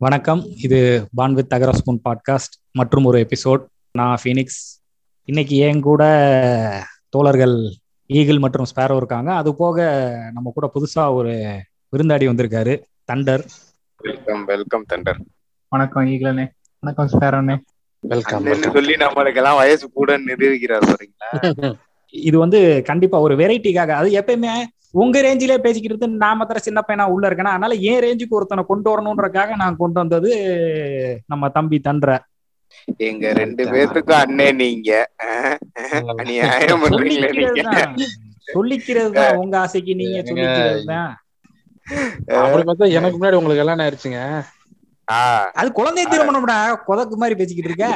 வணக்கம். இது pan with தகர ஸ்பூன் பாட்காஸ்ட். மற்றும் ஒரு எபிசோட். நான் ஃபீனிக்ஸ். இன்னைக்கு என் கூட தோழர்கள் ஈகிள் மற்றும் ஸ்பேரோ இருக்காங்க. அது போக நம்ம கூட புதுசா ஒரு விருந்தாடி வந்திருக்காரு தண்டர். Welcome welcome Thunder. வணக்கம் ஈகிளனே. வணக்கம் ஸ்பேரோனே. வெல்கம் சொல்லி நம்மளுக்கு எல்லாம் வயசு கூட நிரூபிக்கிறார் பாருங்களா இது வந்து கண்டிப்பா ஒரு வெரைட்டிக்காக அது எப்பயுமே உங்க ரேஞ்சிலே பேசிக்கிட்டு இருந்து நான் மாத்திர சின்ன பையனா உள்ள இருக்கேனா? அதனால ஏன் ரேஞ்சுக்கு ஒருத்தனை கொண்டு வரணுன்றக்காக நான் கொண்டு வந்தது நம்ம தம்பி தன்ற எங்க ரெண்டு பேத்துக்கும் அண்ணே நீங்க. அநியாயம் சொல்லிக்கிறது தான் உங்க ஆசைக்கு நீங்க சொல்லிக்கிறது தான் அப்படி பார்த்தா எனக்கு முன்னாடி உங்களுக்கு கல்யாணம் ஆயிடுச்சுங்க அது குழந்தை திருமணம்டா. கொதக்கு மாதிரி பேசிக்கிட்டு இருக்க.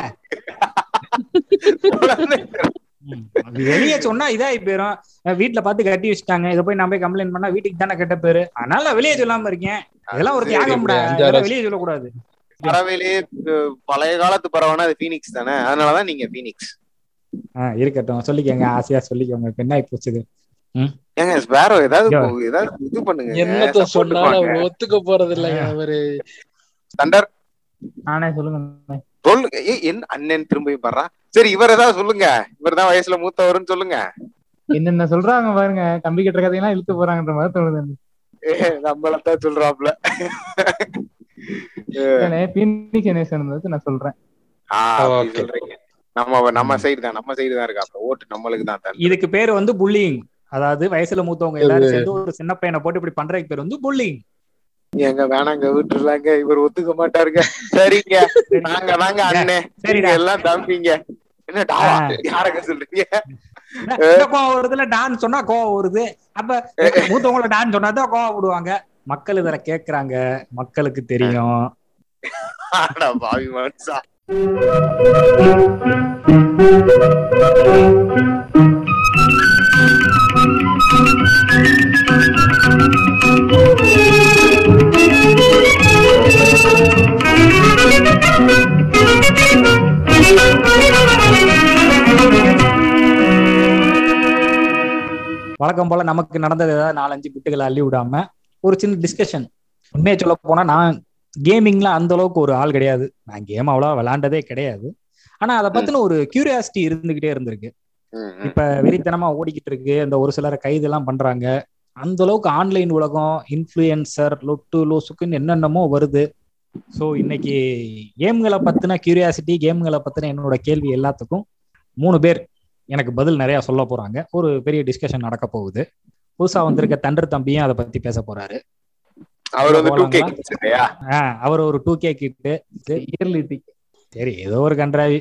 வெளியே சொன்னா இதாகி போயிரும். அஹ் வீட்ல பார்த்து கட்டி வச்சுட்டாங்க. இதை போய் நான் போய் கம்ப்ளைண்ட் பண்ணா வீட்டுக்கு தானே கெட்ட பேரு? அதனால வெளியே சொல்லாம இருக்கேன். இதெல்லாம் ஒரு இதெல்லாம் வெளியே சொல்லக்கூடாது. பறவையிலேயே பழைய காலத்து பறவைனா அது பீனிக்ஸ் தானே? அதனாலதான் நீங்க பீனிக்ஸ் ஆஹ் இருக்கட்டும். சொல்லிக்கோங்க. ஆசையா சொல்லிக்கோங்க. இப்ப என்ன ஆகி போச்சுது ஏங்க ஸ்பேரோ ஏதாவது இது பண்ணுங்க. என்னத்த சொன்னாலும் ஒத்துக்க போறது இல்லைங்க அவரு. தண்டர். நானே சொல்லுங்க. சொல்லுங்க. ஏய், என்ன அண்ணன் திரும்பி பாடுறா? சரி இவர் ஏதாவது சொல்லுங்க. இவர் தான் வயசுல மூத்தவருன்னு சொல்லுங்க. என்னென்ன சொல்றாங்க பாருங்க. கம்பி கட்டுற கதையெல்லாம் இழுத்து போறாங்கன்ற மாதிரி தோணுது எனக்கு. நம்மளத்தான் சொல்றாப்ல. நான் சொல்றேன். நம்ம நம்ம சைடு தான். நம்ம சைடு தான் இருக்காப்ல. ஓட்டு நம்மளுக்கு தான் இதுக்கு பேர் வந்து புல்லிங். அதாவது வயசுல மூத்தவங்க எல்லாரும் சேர்ந்து ஒரு சின்ன பையனை போட்டு இப்படி பண்றதுக்கு பேர் வந்து புல்லிங். எங்க வேணாங்க விட்டுலாங்க இவர் ஒத்துக்க மாட்டாருங்க. சரிங்க. நாங்க தாங்க அண்ணே. சரிடா. நீங்க எல்லாம் தம்பிங்க. என்ன. யாரங்க சொல்றீங்க? கோவம் வருதுல டான் சொன்னா கோவம் வருது. அப்ப மூத்தவங்கள டான் சொன்னாதான் கோவம் விடுவாங்க. மக்கள் இதுல கேக்குறாங்க. மக்களுக்கு தெரியும். ஆடா பாவி மனுஷா. வழக்கம் போல நமக்கு நடந்தது ஏதாவது நாலஞ்சு பிட்டுகளை அள்ளி விடாம ஒரு சின்ன டிஸ்கஷன் உண்மையை சொல்ல போனா நான் கேமிங்ல அந்த அளவுக்கு ஒரு ஆள் கிடையாது. நான் கேம் அவ்வளவா விளையாண்டதே கிடையாது. ஆனா அதை பத்தின ஒரு கியூரியாசிட்டி இருந்துகிட்டே இருந்திருக்கு. இப்ப வெறித்தனமா ஓடிக்கிட்டு இருக்கு. இந்த ஒரு சிலரை கைது எல்லாம் பண்றாங்க. அந்த அளவுக்கு ஆன்லைன் உலகம் இன்ஃப்ளூயன்சர் லொட்டு லோசுக்குன்னு என்னென்னமோ வருது. ஸோ இன்னைக்கு கேம்களை பத்தின கியூரியாசிட்டி கேம்களை பத்தின என்னோட கேள்வி எல்லாத்துக்கும் மூணு பேர். எனக்கு பதில் நிறைய சொல்ல போறாங்க. ஒரு பெரிய டிஸ்கஷன் நடக்க போகுது. புதுசா வந்திருக்க தண்டர் தம்பியும் அதை பத்தி பேச போறாரு. அவர் அவர் ஒரு டூ கே கிட்டு இயர்லி சரி ஏதோ ஒரு கன்றாவி.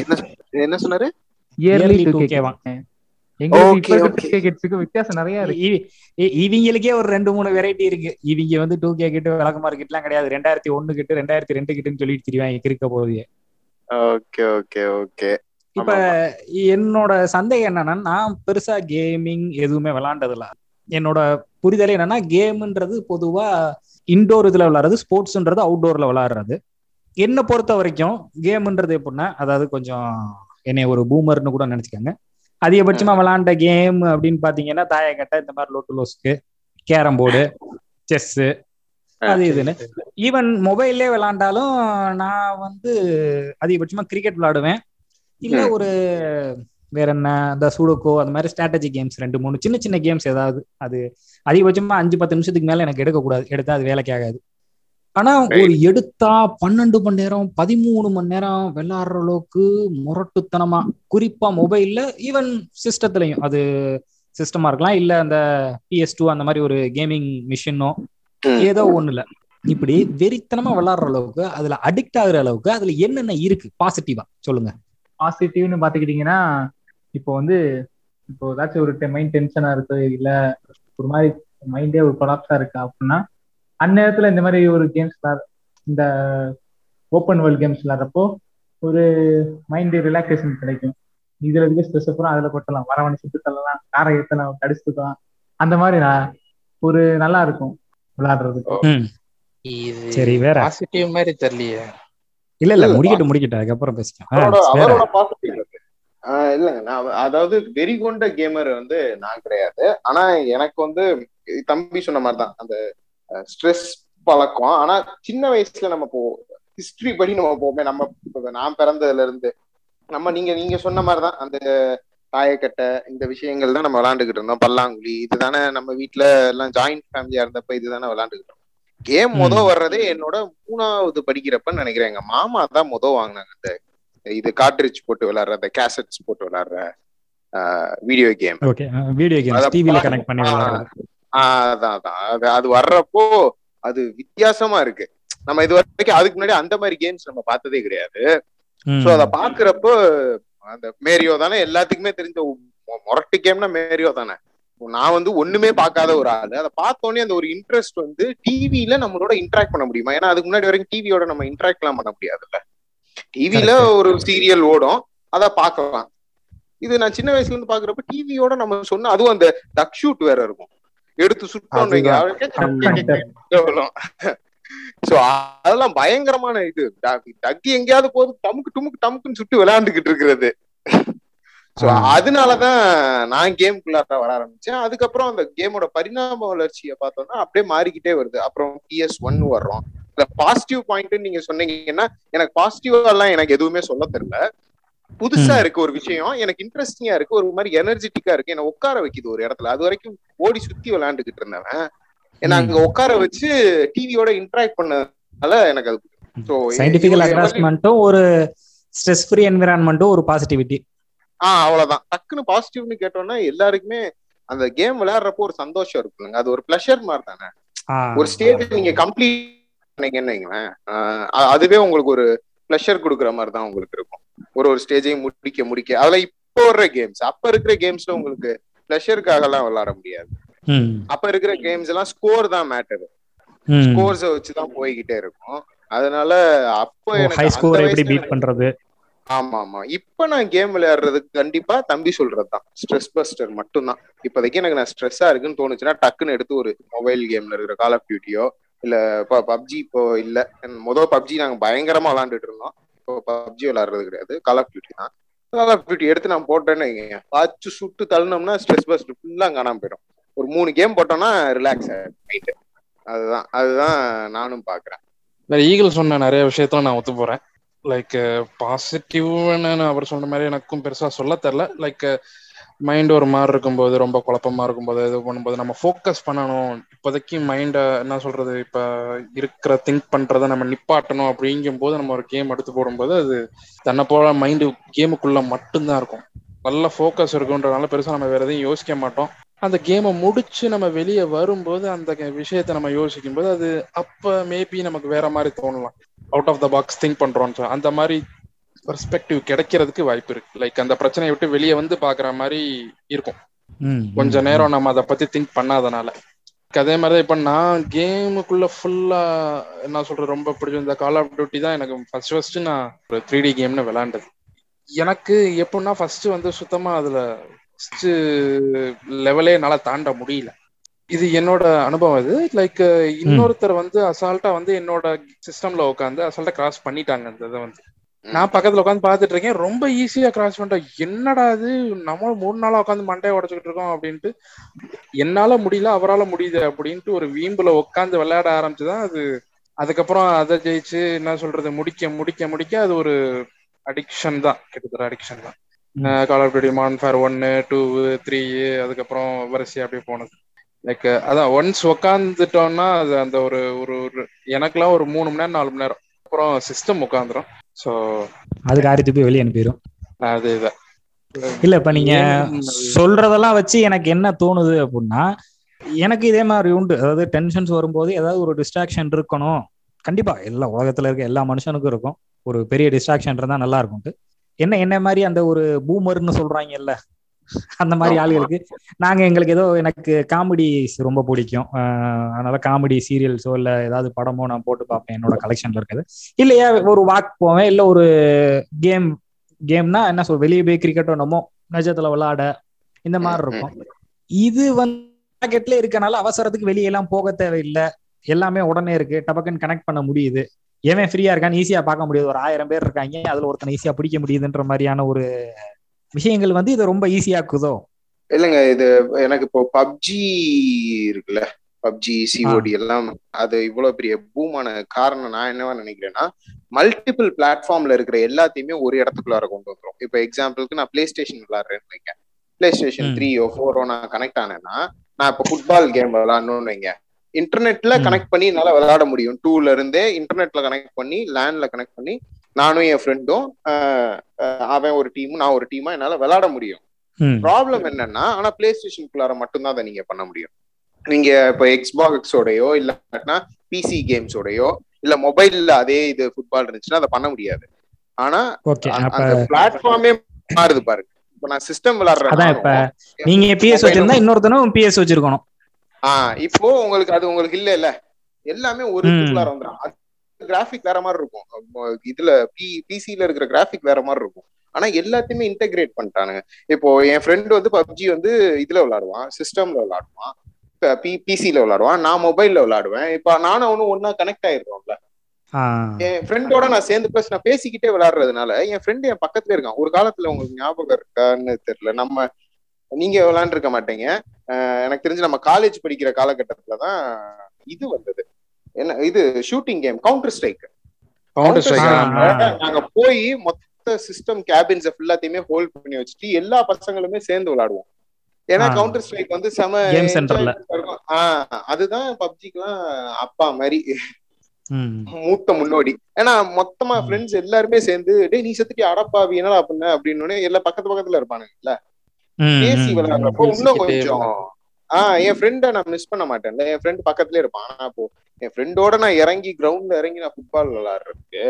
என்ன என்ன சொன்னாரு? இயர்லி டூ 2K கே இவங்களுக்கே ஒரு ரெண்டு மூணு வெரைட்டி இருக்கு. இவங்க வந்து டூ கே கிட்ட விளக்கமாறு கிட்டலாம் கிடையாது. ரெண்டாயிரத்தி ஒண்ணு கிட்ட ரெண்டாயிரத்தி ரெண்டு கிட்டுன்னு சொல்லிட்டு திரிவாங்க இருக்க போகுது. ஓகே ஓகே ஓகே இப்ப என்னோட சந்தேகம் என்னன்னா நான் பெருசா கேமிங் எதுவுமே விளாண்டதில்ல. என்னோட புரிதல் என்னன்னா கேம்ன்றது பொதுவா இன்டோர் இதுல விளையாடுறது ஸ்போர்ட்ஸ்ன்றது அவுட்டோர்ல விளையாடுறது என்னை பொறுத்த வரைக்கும் கேம்ன்றது எப்படின்னா அதாவது கொஞ்சம் என்னை ஒரு பூமர்னு கூட நினைச்சுக்கோங்க. அதிகபட்சமா விளையாண்ட கேம் அப்படின்னு பாத்தீங்கன்னா தாயக்கட்டை இந்த மாதிரி லோட்டு லோஸ்க்கு கேரம் போர்டு செஸ் அது இதுன்னு. ஈவன் மொபைல்லே விளையாண்டாலும் நான் வந்து அதிகபட்சமா கிரிக்கெட் விளையாடுவேன் இல்ல. ஒரு வேற என்ன இந்த சூடோக்கோ அந்த மாதிரி ஸ்ட்ராட்டஜி கேம்ஸ் ரெண்டு மூணு சின்ன சின்ன கேம்ஸ் ஏதாவது. அது அதிகபட்சமா அஞ்சு பத்து நிமிஷத்துக்கு மேல எனக்கு எடுக்கக்கூடாது. எடுத்தா அது வேலைக்கு ஆகாது. ஆனா ஒரு எடுத்தா பன்னெண்டு மணி நேரம் பதிமூணு மணி நேரம் விளையாடுற அளவுக்கு முரட்டுத்தனமா குறிப்பா மொபைல்ல ஈவன் சிஸ்டத்துலயும் அது சிஸ்டமா இருக்கலாம். இல்ல அந்த பிஎஸ் டூ அந்த மாதிரி ஒரு கேமிங் மிஷினோ. ஏதோ ஒண்ணுல. இப்படி வெறித்தனமா விளையாடுற அளவுக்கு அதுல அடிக்ட் ஆகுற அளவுக்கு அதுல என்னென்ன இருக்கு? பாசிட்டிவா சொல்லுங்க. பாசிட்டிவ்னு பாத்துக்கிட்டீங்கன்னா இப்போ வந்து இப்போ ஏதாச்சும் ஒரு மைண்ட் டென்ஷனா இருக்கு இல்ல ஒரு மாதிரி மைண்டே ஒரு கொலாப்ஸா இருக்கு அப்படின்னா அந்நேரத்துல இந்த மாதிரி ஒரு கேம்ஸ் இந்த ஓப்பன் வேர்ல்ட் கேம்ஸ் விளாட்றப்போ ஒரு மைண்ட் ரிலாக்ஸேஷன் கிடைக்கும். இதுல இருக்க ஸ்ட்ரெஸ் அப்புறம் அதுல கொட்டலாம். வரவனை சுட்டு தள்ளலாம் காரை ஏத்தலாம் கடிச்சுக்கலாம் அந்த மாதிரி ஒரு நல்லா இருக்கும் விளையாடுறதுக்கு. சரி, வேற? பாசிட்டிவ் மாதிரி தெரியலையே. இல்ல இல்ல முடிக்கட்டும் முடிக்கட்டும். அதுக்கப்புறம் பேசிக்கலாம். இல்லங்க நான் அதாவது வெறி கொண்ட கேமர் வந்து நான் கிடையாது. ஆனா எனக்கு வந்து தம்பி சொன்ன மாதிரிதான். அந்த ஸ்ட்ரெஸ் பழக்கம். ஆனா சின்ன வயசுல நம்ம போ ஹிஸ்டரி படி நம்ம போமே நம்ம நான் பிறந்ததுல இருந்து. நம்ம நீங்க நீங்க சொன்ன மாதிரிதான். அந்த தாயக்கட்டை இந்த விஷயங்கள் தான் நம்ம விளையாண்டுகிட்டு இருந்தோம். பல்லாங்குழி இதுதானே நம்ம வீட்ல எல்லாம் ஜாயிண்ட் ஃபேமிலியா இருந்தப்ப இதுதானே விளையாண்டுகிட்டு இருந்தோம். கேம் முத. வர்றதே என்னோட மூணாவது படிக்கிறப்பன்னு நினைக்கிறேன். எங்க மாமா தான் முத வாங்கினாங்க அந்த இது காட்ரிட்ஜ் போட்டு விளையாடுற அந்த கேசட்ஸ் போட்டு விளையாடுற வீடியோ கேம் வீடியோ கேம்ஸ் டிவில கனெக்ட் பண்ணி அதான் அதான். அது வர்றப்போ அது வித்தியாசமா இருக்கு. நம்ம இது வரைக்கும் அதுக்கு முன்னாடி அந்த மாதிரி கேம்ஸ் நம்ம பார்த்ததே கிடையாது. சோ அத பாக்குறப்போ அந்த மேரியோ தானே எல்லாத்துக்குமே தெரிஞ்ச மொரட்டு கேம்னா மேரியோ தானே. நான் வந்து ஒண்ணுமே பார்க்காத ஒரு ஆளு. அதை பார்த்தோன்னே அந்த ஒரு இன்ட்ரெஸ்ட் வந்து டிவில நம்மளோட இன்டராக்ட் பண்ண முடியுமா? ஏன்னா அதுக்கு முன்னாடி வரைக்கும் டிவியோட நம்ம இன்டராக்ட் எல்லாம் பண்ண முடியாதுல்ல. டிவில Correct. ஒரு சீரியல் ஓடும். அதை பார்க்கலாம். இது நான் சின்ன வயசுல இருந்து பாக்குறப்ப டிவியோட நம்ம சொன்ன அதுவும் அந்த டக் ஷூட் வேற இருக்கும். எடுத்து சுட்டோம் சோ அதெல்லாம் பயங்கரமான இது. டக் எங்கேயாவது போது டமுக்கு டுமுக்கு டமுக்குன்னு சுட்டு விளையாண்டுகிட்டு இருக்கிறது. சோ ஆ. அதனாலதான் நான் கேம்குள்ளார வர ஆரம்பிச்சேன். அதுக்கப்புறம் அந்த கேமோட பரிணாம வளர்ச்சியை பார்த்தோம்னா அப்படியே மாறிக்கிட்டே வருது. அப்புறம் பிஎஸ் ஒன் வர்றோம். இந்த பாசிட்டிவ் பாயிண்ட் நீங்க சொன்னீங்கன்னா எனக்கு பாசிட்டிவா எல்லாம் எனக்கு எதுவுமே சொல்ல தெரியல புதுசா. இருக்கு ஒரு விஷயம். எனக்கு இன்ட்ரெஸ்டிங்கா இருக்கு. ஒரு மாதிரி எனர்ஜெட்டிக்கா இருக்கு. என்ன உட்கார வைக்குது ஒரு இடத்துல. அது வரைக்கும் ஓடி சுத்தி விளையாண்டுகிட்டு இருந்தவன். என்ன. அங்க உட்கார வச்சு டிவியோட இன்டராக்ட் பண்ணதால எனக்கு அது சயின்டிபிக்கல் அட்டாச்மெண்ட்டும் ஒரு ஸ்ட்ரெஸ் ஃப்ரீ என்விரான்மெண்ட்டும் ஒரு பாசிட்டிவிட்டி ஆஹ் அவ்வளவுதான். டக்குன்னு பாசிட்டிவ்னு கேட்டோம்னா எல்லாருக்குமே அந்த கேம் விளையாடுறப்போ ஒரு சந்தோஷம் இருக்குங்க அது ஒரு பிளஷர் மாதிரி தானே. ஒரு ஸ்டேஜ் நீங்க கம்ப்ளீட் பண்ணீங்கன்னு வைங்களேன். அதுவே உங்களுக்கு ஒரு பிளஷர் கொடுக்குற மாதிரி தான் உங்களுக்கு இருக்கும். ஒரு ஒரு ஸ்டேஜையும் முடிக்க முடிக்க. அதுல இப்போ வர்ற கேம்ஸ் அப்ப இருக்கிற கேம்ஸ்ல உங்களுக்கு பிளஷருக்காக எல்லாம் விளையாட முடியாது. அப்ப இருக்கிற கேம்ஸ் எல்லாம் ஸ்கோர் தான் மேட்டர் ஸ்கோர்ஸ வச்சுதான் போய்கிட்டே இருக்கும். அதனால அப்போ எனக்கு ஹை ஸ்கோர் எப்படி பீட் பண்றது? ஆமா ஆமா இப்ப நான் கேம் விளையாடுறதுக்கு கண்டிப்பா தம்பி சொல்றதுதான். ஸ்ட்ரெஸ் பஸ்டர் மட்டும்தான். இப்போதைக்கு எனக்கு நான் ஸ்ட்ரெஸ்ஸா இருக்குன்னு தோணுச்சுன்னா டக்குன்னு எடுத்து ஒரு மொபைல் கேம்ல இருக்கிற கால் ஆஃப் டியூட்டியோ இல்ல இப்போ பப்ஜி இப்போ இல்ல. முதல் பப்ஜி நாங்க பயங்கரமா விளாண்டுட்டு இருந்தோம். இப்போ பப்ஜி விளையாடுறது கிடையாது. கால் ஆஃப் டியூட்டி தான். கால் ஆஃப் டியூட்டி எடுத்து நான் போட்டேன்னு வைங்க. வச்சு சுட்டு தள்ளினோம்னா ஸ்ட்ரெஸ் பஸ்டர் ஃபுல்லா காணாம போயிடும். ஒரு மூணு கேம் போட்டோம்னா ரிலாக்ஸ் ஆயிட்டு. அதுதான் அதுதான் நானும் பாக்குறேன். ஈகிள் சொன்ன நிறைய விஷயத்துல நான் ஒத்து போறேன். லைக் பாசிட்டிவ்னு uh, அவர் சொன்ன மாதிரி எனக்கும் பெருசா சொல்ல தெரில லைக் மைண்ட் ஒரு மாதிரி இருக்கும்போது ரொம்ப குழப்பமா இருக்கும்போது இது பண்ணும்போது நம்ம ஃபோக்கஸ் பண்ணணும். இப்போதைக்கு மைண்டை என்ன சொல்றது? இப்போ இருக்கிற திங்க் பண்றதை நம்ம நிப்பாட்டணும் அப்படிங்கும் போது நம்ம ஒரு கேம் எடுத்து போடும்போது அது தன்னை போல மைண்டு கேமுக்குள்ள மட்டும்தான் இருக்கும். நல்ல ஃபோக்கஸ் இருக்குன்றனால பெருசாக நம்ம வேற எதையும் யோசிக்க மாட்டோம். அந்த கேமை முடிச்சு நம்ம வெளியே வரும்போது அந்த விஷயத்தை நம்ம யோசிக்கும் போது அது அப்ப மேபி நமக்கு வேற மாதிரி தோணலாம். Out of the box think பண்றோம் அந்த மாதிரி பெர்ஸ்பெக்டிவ் கிடைக்கிறதுக்கு வாய்ப்பு இருக்கு. லைக் அந்த பிரச்சனையை விட்டு வெளியே வந்து பாக்குற மாதிரி இருக்கும். கொஞ்ச நேரம் நம்ம அதை பத்தி திங்க் பண்ணாதனால. அதே மாதிரி இப்ப நான் கேமுக்குள்ள ஃபுல்லா என்ன சொல்றது ரொம்ப பிடிச்ச கால் ஆஃப் டியூட்டி தான் எனக்கு ஃபர்ஸ்ட் ஃபர்ஸ்ட் நான் ஒரு த்ரீ டி கேம்னு விளையாண்டது எனக்கு எப்படின்னா ஃபர்ஸ்ட் வந்து சுத்தமா அதுல ஃபர்ஸ்ட் லெவலே என்னால தாண்ட முடியல. இது என்னோட அனுபவம் இது லைக் இன்னொருத்தர் வந்து அசால்ட்டா வந்து என்னோட சிஸ்டம்ல உட்காந்து அசால்ட்டா கிராஸ் பண்ணிட்டாங்க அந்த இதை வந்து. நான் பக்கத்துல உட்காந்து பாத்துட்டு இருக்கேன். ரொம்ப ஈஸியா கிராஸ் பண்ணிட்டேன் என்னடா இது? நம்ம மூணு நாளா உட்காந்து மண்டையை உடச்சுக்கிட்டு இருக்கோம் அப்படின்ட்டு. என்னால முடியல அவரால முடியுது அப்படின்ட்டு ஒரு வீம்புல உட்காந்து விளையாட ஆரம்பிச்சுதான் அது. அதுக்கப்புறம் அதை ஜெயிச்சு என்ன சொல்றது முடிக்க முடிக்க முடிக்க அது ஒரு அடிக்ஷன் தான். கிட்டத்தட்ட அடிக்ஷன் தான். கால் ஆஃப் டியூட்டி மான் ஃபேர் ஒன்னு டூ த்ரீ அதுக்கப்புறம் வரிசை அப்படியே போனது. லைக் அதான் ஒன்ஸ் உக்காந்துட்டோம்னா அது அந்த ஒரு ஒரு எனக்குலாம் ஒரு மூணு மணி நேரம் நாலு மணி நேரம். அப்புறம் சிஸ்டம் உட்காந்துரும் ஸோ அதுக்கு ஆரி துப்பி வெளியே அனுப்பிடும் அது இதான். இல்ல இப்ப நீங்க சொல்றதெல்லாம் வச்சு எனக்கு என்ன தோணுது அப்படின்னா எனக்கு இதே மாதிரி உண்டு. அதாவது டென்ஷன்ஸ் வரும்போது ஏதாவது ஒரு டிஸ்ட்ராக்ஷன் இருக்கணும். கண்டிப்பா எல்லா உலகத்துல இருக்க எல்லா மனுஷனுக்கும் இருக்கும். ஒரு பெரிய டிஸ்ட்ராக்ஷன் இருந்தா நல்லா இருக்கும் என்ன என்ன மாதிரி அந்த ஒரு பூமர்னு சொல்றாங்கல்ல? அந்த மாதிரி ஆளுகளுக்கு. நாங்க எங்களுக்கு ஏதோ எனக்கு காமெடி ரொம்ப பிடிக்கும். அதனால காமெடி சீரியல்ஸோ இல்ல ஏதாவது படமோ நான் போட்டு பார்ப்பேன் என்னோட கலெக்ஷன்ல இருக்குது இல்லையா ஒரு வாக் போவேன் இல்ல ஒரு கேம் கேம்னா என்ன சொல் வெளியே போய் கிரிக்கெட்டோ நம்ம நிஜத்துல விளையாட இந்த மாதிரி இருக்கும். இது வந்து பாக்கெட்ல இருக்கனால அவசரத்துக்கு வெளியெல்லாம் போக தேவையில்லை. எல்லாமே உடனே இருக்கு. டபக்குன்னு கனெக்ட் பண்ண முடியுது. எவன் ஃப்ரீயா இருக்கான்னு ஈஸியா பார்க்க முடியுது. ஒரு ஆயிரம் பேர் இருக்காங்க. அதுல ஒருத்தனை ஈஸியா பிடிக்க முடியுதுன்ற மாதிரியான ஒரு விஷயங்கள் வந்து இதை ரொம்ப ஈஸியாக்குதோ இல்லைங்க இது எனக்கு இப்போ பப்ஜி இருக்குல்ல. பப்ஜி சிஓடி எல்லாம் அது இவ்வளவு பெரிய பூமான காரணம் நான் என்னவா நினைக்கிறேன்னா மல்டிபிள் பிளாட்ஃபார்ம்ல இருக்கிற எல்லாத்தையுமே ஒரு இடத்துக்குள்ளார கொண்டு வந்துரும். இப்ப எக்ஸாம்பிளுக்கு நான் பிளே ஸ்டேஷன் விளாடுறேன்னு வைங்க பிளே ஸ்டேஷன் த்ரீயோ ஃபோரோ நான் கனெக்ட் ஆனேன்னா நான் இப்ப ஃபுட்பால் கேம் விளாடணும்னு வைங்க. இன்டர்நெட்ல கனெக்ட் பண்ணி என்னால விளையாட முடியும். டூல இருந்தே இன்டர்நெட்ல கனெக்ட் பண்ணி லேண்ட்ல கனெக்ட் பண்ணி நானும் என் ஃப்ரெண்டும் அவன் ஒரு டீமும் நான் ஒரு டீமா என்னால விளையாட முடியும். ப்ராப்ளம் என்னன்னா ஆனா பிளே ஸ்டேஷனுக்குள்ளார மட்டும்தான் அதை நீங்க பண்ண முடியும். நீங்க இப்போ எக்ஸ்பாக்ஸோடயோ இல்லைன்னா பிசி கேம்ஸோடயோ இல்ல மொபைல்ல அதே இது ஃபுட்பால் இருந்துச்சுன்னா அதை பண்ண முடியாது. ஆனா அந்த பிளாட்ஃபார்மே மாறுது பாருங்க. இப்ப நான் சிஸ்டம் விளையாடுறேன் நீங்க பிஎஸ் வச்சிருந்தா இன்னொருத்தனும் பிஎஸ் வச்சிருக்கணும். ஆஹ் இப்போ உங்களுக்கு அது உங்களுக்கு இல்ல இல்ல. எல்லாமே ஒரு இதுக்குள்ளார வந்துடும் கிராஃபிக் வேற மாதிரி இருக்கும். இதுல பி பிசில இருக்கிற கிராஃபிக் வேற மாதிரி இருக்கும். ஆனா எல்லாத்தையுமே இன்டெகிரேட் பண்ணிட்டானுங்க. இப்போ என் ஃப்ரெண்ட் வந்து பப்ஜி வந்து இதுல விளையாடுவான் சிஸ்டம்ல விளையாடுவான் பி பிசில விளையாடுவான் நான் மொபைல்ல விளையாடுவேன் இப்ப நானும் அவனும் ஒன்னா கனெக்ட் ஆயிடுறோம்ல. என் ஃப்ரெண்டோட நான் சேர்ந்து பிளஸ் நான் பேசிக்கிட்டே விளையாடுறதுனால என் ஃப்ரெண்டு என் பக்கத்துல இருக்கான். ஒரு காலத்துல உங்களுக்கு ஞாபகம் இருக்கான்னு தெரியல. நம்ம நீங்க விளையாண்டுருக்க மாட்டீங்க. எனக்கு தெரிஞ்சு நம்ம காலேஜ் படிக்கிற காலகட்டத்துலதான் இது வந்தது. என்ன இது ஷூட்டிங் கேம் கவுண்டர் ஸ்ட்ரைக் நாங்க போய் மொத்த சிஸ்டம் கேபின்ஸ் எல்லாத்தையுமே ஹோல்ட் பண்ணி வச்சுட்டு எல்லா பசங்களுமே சேர்ந்து விளையாடுவோம். ஏன்னா கவுண்டர் ஸ்ட்ரைக் வந்து செம அதுதான் பப்ஜிக்குலாம் அப்பா மாதிரி மூத்த முன்னோடி. ஏன்னா மொத்தமா ஃப்ரெண்ட்ஸ் எல்லாருமே சேர்ந்து டேய் நீ செத்துட்டி அடப்பாவி என்னடா பண்ண? அப்படின்னு எல்லாம் பக்கத்து பக்கத்துல இருப்பானுங்கல்ல. பேசி விளையாடுறப்போ இன்னும் கொஞ்சம் ஆஹ் என் ஃப்ரெண்ட நான் மிஸ் பண்ண மாட்டேன்ல. என் ஃப்ரெண்ட் பக்கத்துலயே இருப்பான். ஆனா அப்போ என் ஃப்ரெண்டோட நான் இறங்கி கிரவுண்ட்ல இறங்கி நான் ஃபுட்பால் விளையாடுறதுக்கு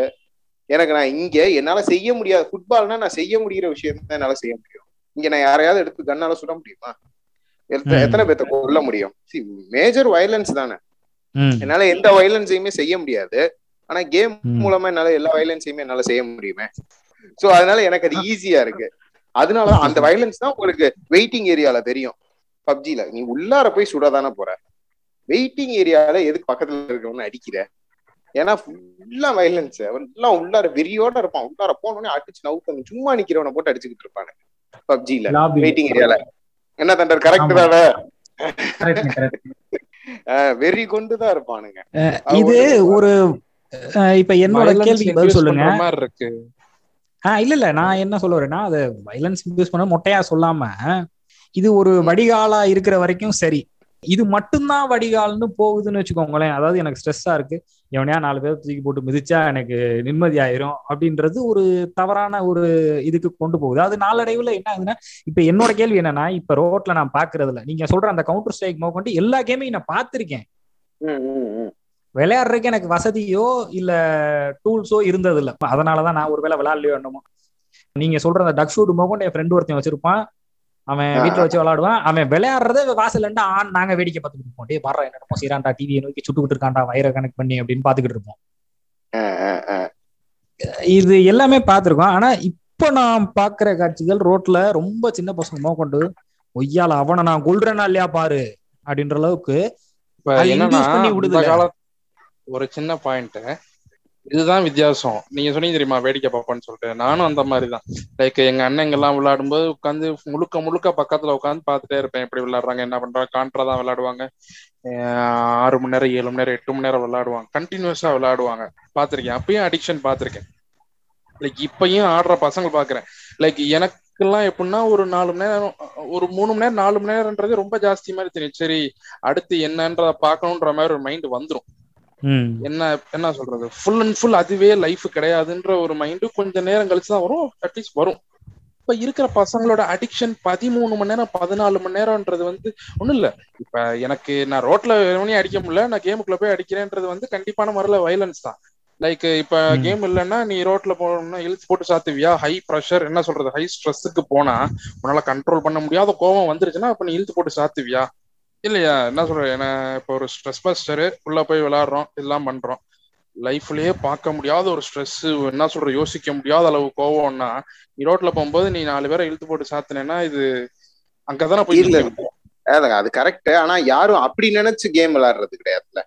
எனக்கு நான் இங்க என்னால செய்ய முடியாது. ஃபுட்பால்னா நான் செய்ய முடிகிற விஷயம் தான் என்னால செய்ய முடியும். இங்க நான் யாரையாவது எடுத்து கண்ணால சுட முடியுமா? எத்தனை பேர்த்த கொல்ல முடியும்? மேஜர் வயலன்ஸ் தானே. என்னால எந்த வயலன்ஸையுமே செய்ய முடியாது. ஆனா கேம் மூலமா என்னால எல்லா வயலன்ஸையுமே என்னால செய்ய முடியுமே. சோ அதனால எனக்கு அது ஈஸியா இருக்கு. அதனால அந்த வயலன்ஸ் தான் உங்களுக்கு வெயிட்டிங் ஏரியால தெரியும். பப்ஜில. நீ உள்ளார போய் சுடாதானே போற. வெயிட்டிங் ஏரியால எதுக்கு பக்கத்துல இருக்கவனு அடிக்கிற? ஏன்னா ஃபுல்லா வயலன்ஸ் எல்லாம் உள்ளார வெறியோட இருப்பான். உள்ளார போனோடனே அடிச்சு நவுத்தணும் சும்மா நிக்கிறவனை போட்டு அடிச்சுக்கிட்டு இருப்பானு. பப்ஜில. வெயிட்டிங் ஏரியால என்ன தண்டர் கரெக்ட் தானே? வெறி கொண்டுதான் இருப்பானுங்க. இது ஒரு இப்ப என்னோட கேள்விக்கு பதில் சொல்லுங்க. இருக்கு. ஆஹ் இல்ல இல்ல. நான் என்ன சொல்ல வரேன்னா அது வைலன்ஸ் யூஸ் பண்ண மொட்டையா சொல்லாம இது ஒரு வடிகாலா இருக்கிற வரைக்கும் சரி. இது மட்டும்தான் வடிகால்னு போகுதுன்னு வச்சுக்கோங்களேன். அதாவது எனக்கு ஸ்ட்ரெஸ்ஸா இருக்கு. எவனையா நாலு பேர் தூக்கி போட்டு மிதிச்சா எனக்கு நிம்மதி ஆயிரும் அப்படின்றது ஒரு தவறான ஒரு இதுக்கு கொண்டு போகுது. அது நாளடைவுல என்ன ஆகுதுன்னா இப்ப என்னோட கேள்வி என்னன்னா இப்ப ரோட்ல நான் பாக்குறதுல நீங்க சொல்ற அந்த கவுண்டர் ஸ்ட்ரைக் மோக்கொண்டு எல்லா கேமையும் நான் பார்த்திருக்கேன். விளையாடுறதுக்கு எனக்கு வசதியோ இல்ல டூல்ஸோ இருந்தது இல்ல அதனாலதான் நான் ஒருவேளை விளையாடலையோ என்னமோ. நீங்க சொல்ற அந்த டக் ஷூட் மோக்கொண்டு என் ஃப்ரெண்டு ஒருத்தன் வச்சிருப்பான். அவன் வீட்டுல வச்சு விளையாடுவான். அவன் விளையாடுறதே வாசல் ஆண் நாங்க வேடிக்கை பார்த்துட்டு இருப்போம். டே வர்ற என்னமோ செய்யறான்டா டிவியை நோக்கி சுட்டுக்கிட்டு இருக்கான்டா வயிறை கனெக்ட் பண்ணி அப்படின்னு பாத்துக்கிட்டு இருப்போம். இது எல்லாமே பார்த்திருக்கோம். ஆனா இப்ப நான் பாக்குற காட்சிகள் ரோட்ல ரொம்ப சின்ன பசங்க மோக்கொண்டு ஒய்யால அவனை நான் கொள்றேனா இல்லையா பாரு? அப்படின்ற அளவுக்கு ஒரு சின்ன பாயிண்ட் இதுதான் வித்தியாசம். நீங்க சொன்னீங்க தெரியுமா வேடிக்கை பார்ப்பேன்னு சொல்லிட்டு. நானும் அந்த மாதிரிதான். லைக் எங்க அண்ணங்கெல்லாம் விளையாடும்போது உட்காந்து முழுக்க முழுக்க பக்கத்துல உட்காந்து பார்த்துட்டே இருப்பேன். எப்படி விளையாடுறாங்க என்ன பண்றாங்க கான்ட்ரா தான் விளையாடுவாங்க. ஆறு மணி நேரம் ஏழு மணி நேரம் எட்டு மணி நேரம் விளையாடுவாங்க. கண்டினியூஸா விளையாடுவாங்க. பாத்திருக்கேன் அப்பயும் அடிக்ஷன் பாத்திருக்கேன் லைக் இப்பயும் ஆடுற பசங்க பாக்குறேன் லைக் எனக்கெல்லாம் எப்படின்னா ஒரு நாலு மணி நேரம் ஒரு மூணு மணி நேரம் நாலு மணி நேரம்ன்றது ரொம்ப ஜாஸ்தி மாதிரி தெரியும். சரி அடுத்து என்னன்றத பாக்கணும்ன்ற மாதிரி ஒரு மைண்ட் வந்துடும் என்ன என்ன சொல்றது? ஃபுல் அண்ட் ஃபுல் அதுவே லைஃப் கிடையாதுன்ற ஒரு மைண்டு கொஞ்ச நேரம் கழிச்சு தான் வரும். அட்லீஸ்ட் வரும். இப்ப இருக்கிற பசங்களோட அடிக்ஷன் பதிமூணு மணி நேரம் பதினாலு மணி நேரம்ன்றது வந்து ஒண்ணும் இல்ல. இப்ப எனக்கு நான் ரோட்ல வேணும்னே அடிக்க முடியல நான் கேமுக்குள்ள போய் அடிக்கிறேன்றது வந்து கண்டிப்பான முறையில வயலன்ஸ் தான். லைக் இப்ப கேம் இல்லைன்னா நீ ரோட்ல போனா இழுத்து போட்டு சாத்துவியா? ஹை ப்ரெஷர் என்ன சொல்றது? ஹை ஸ்ட்ரெஸ்ஸுக்கு போனா உன்னால கண்ட்ரோல் பண்ண முடியாத கோவம் வந்துருச்சுன்னா அப்ப நீ இழுத்து போட்டு சாத்துவியா? இல்லையா? என்ன சொல்ற என்ன இப்போ ஒரு ஸ்ட்ரெஸ் பஸ்டரு உள்ள போய் விளையாடுறோம். இதெல்லாம் பண்றோம். லைஃப்லயே பார்க்க முடியாத ஒரு ஸ்ட்ரெஸ் என்ன சொல்ற யோசிக்க முடியாத அளவு கோவம்னா நீ ரோட்ல போகும்போது நீ நாலு பேரை இழுத்து போட்டு சாத்தினேன்னா இது அங்கதானே போய் அது கரெக்ட் ஆனா யாரும் அப்படி நினைச்சு கேம் விளையாடுறது கிடையாதுல்ல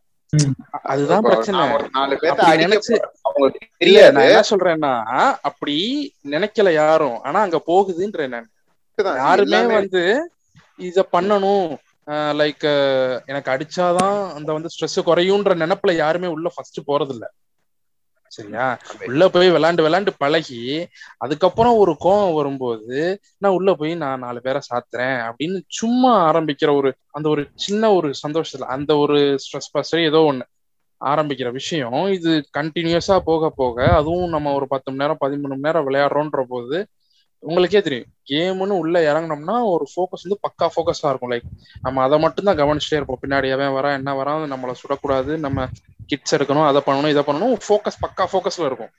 அதுதான் பிரச்சனை. நாலு பேர்த்த நினைச்சு இல்ல நான் என்ன சொல்றேன்னா அப்படி நினைக்கல யாரும். ஆனா அங்க போகுதுன்ற நான். யாருமே வந்து இத பண்ணணும். லைக் எனக்கு அடிச்சாதான் அந்த வந்து ஸ்ட்ரெஸ் குறையுன்ற நினைப்புல யாருமே உள்ள ஃபர்ஸ்ட் போறது இல்ல சரியா உள்ள போய் விளாண்டு விளாண்டு பழகி அதுக்கப்புறம் ஒரு கோவம் வரும்போது நான் உள்ள போய் நான் நாலு பேரை சாத்துறேன் அப்படின்னு சும்மா ஆரம்பிக்கிற ஒரு அந்த ஒரு சின்ன ஒரு சந்தோஷத்துல அந்த ஒரு ஸ்ட்ரெஸ் பஸ்டர் ஏதோ ஒண்ணு ஆரம்பிக்கிற விஷயம் இது கண்டினியூஸா போக போக அதுவும் நம்ம ஒரு பத்து மணி நேரம் பதிமூணு மணி நேரம் விளையாடுறோன்ற போது உங்களுக்கே தெரியும். கேம்னு உள்ள இறங்கினோம்னா ஒரு ஃபோக்கஸ் வந்து பக்கா ஃபோக்கஸா இருக்கும். லைக் நம்ம அதை மட்டும் தான் கவனிச்சுட்டே இருப்போம். பின்னாடி எவன் வரா என்ன வரா நம்மளை சுடக்கூடாது நம்ம கிட்ஸ் எடுக்கணும் அதை பண்ணணும் இதை பண்ணணும். ஃபோக்கஸ் பக்கா ஃபோக்கஸ்ல இருக்கும்.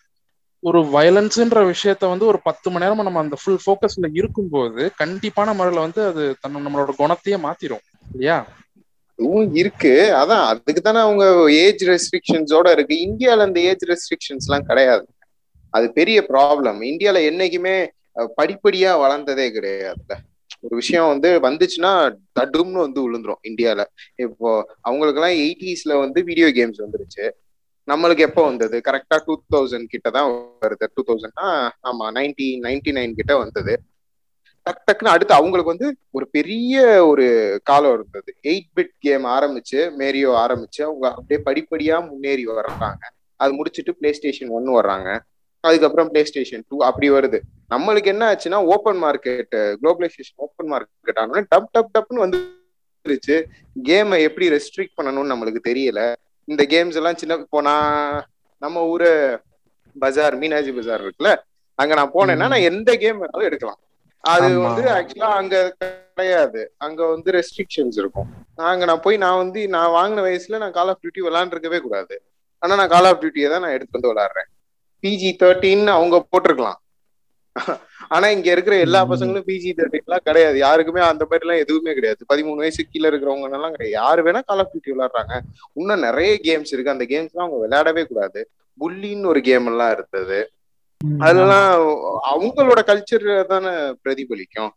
ஒரு வயலன்ஸ்ன்ற விஷயத்த வந்து ஒரு பத்து மணி நேரமா நம்ம அந்த ஃபுல் ஃபோக்கஸ்ல இருக்கும்போது கண்டிப்பான முறையில வந்து அது தன் நம்மளோட குணத்தையே மாத்திரும். இல்லையா? இதுவும் இருக்கு. அதான் அதுக்கு தானே அவங்க ஏஜ் ரெஸ்ட்ரிக்ஷன்ஸோட இருக்கு. இந்தியால அந்த ஏஜ் ரெஸ்ட்ரிக்ஷன்ஸ் எல்லாம் கிடையாது. அது பெரிய ப்ராப்ளம் இந்தியால என்னைக்குமே படிப்படியா வளர்ந்ததே கிடையாதுல்ல. ஒரு விஷயம் வந்து வந்துச்சுன்னா தடும்னு வந்து விழுந்துரும் இந்தியால. இப்போ அவங்களுக்கு எல்லாம் எயிட்டிஸ்ல வந்து வீடியோ கேம்ஸ் வந்துருச்சு. நம்மளுக்கு எப்போ வந்தது? கரெக்டா டூ தௌசண்ட் கிட்ட தான் வருது. டூ தௌசண்ட்னா ஆமா நைன்டி நைன்டி நைன் கிட்ட வந்தது. டக் டக்குன்னு அடுத்து அவங்களுக்கு வந்து ஒரு பெரிய ஒரு காலம் இருந்தது. எயிட் பிட் கேம் ஆரம்பிச்சு மேரியோ ஆரம்பிச்சு அவங்க அப்படியே படிப்படியா முன்னேறி வர்றாங்க. அது முடிச்சுட்டு பிளே ஸ்டேஷன் ஒன்னு வர்றாங்க. அதுக்கப்புறம் பிளே ஸ்டேஷன் டூ அப்படி வருது. நம்மளுக்கு என்ன ஆச்சுன்னா open market globalization open market ஆனோடனே டப் டப் டப்னு வந்துருச்சு. கேமை எப்படி ரெஸ்ட்ரிக்ட் பண்ணணும்னு நம்மளுக்கு தெரியல. இந்த கேம்ஸ் எல்லாம் சின்ன இப்போ நான் நம்ம ஊரு பஜார் மீனாஜி பஜார் இருக்குல்ல அங்க நான் போனேன்னா நான் எந்த கேம் வேணாலும் எடுக்கலாம். அது வந்து ஆக்சுவலா அங்க கிடையாது. அங்க வந்து ரெஸ்ட்ரிக்ஷன்ஸ் இருக்கும். அங்க நான் போய் நான் வந்து நான் வாங்கின வயசுல நான் கால் ஆஃப் டியூட்டி விளாண்டுருக்கவே கூடாது. ஆனா நான் கால் ஆஃப் டியூட்டியை தான் நான் எடுத்து வந்து விளாடுறேன் பிஜி தேர்ட்டின்னு அவங்க போட்டிருக்கலாம். ஆனா இங்க இருக்கிற எல்லா பசங்களும் பிஜி தேர்ட்டின்லாம் கிடையாது. யாருக்குமே அந்த மாதிரி எல்லாம் எதுவுமே கிடையாது. பதிமூணு வயசு கீழே இருக்கிறவங்க எல்லாம் கிடையாது. யாரு வேணா கால் ஆஃப் டியூட்டி விளையாடுறாங்க. இன்னும் நிறைய கேம்ஸ் இருக்கு. அந்த கேம்ஸ் எல்லாம் அவங்க விளையாடவே கூடாது. புல்லின்னு ஒரு கேம் எல்லாம் இருந்தது. அதெல்லாம் அவங்களோட கல்ச்சர் தானே பிரதிபலிக்கும்.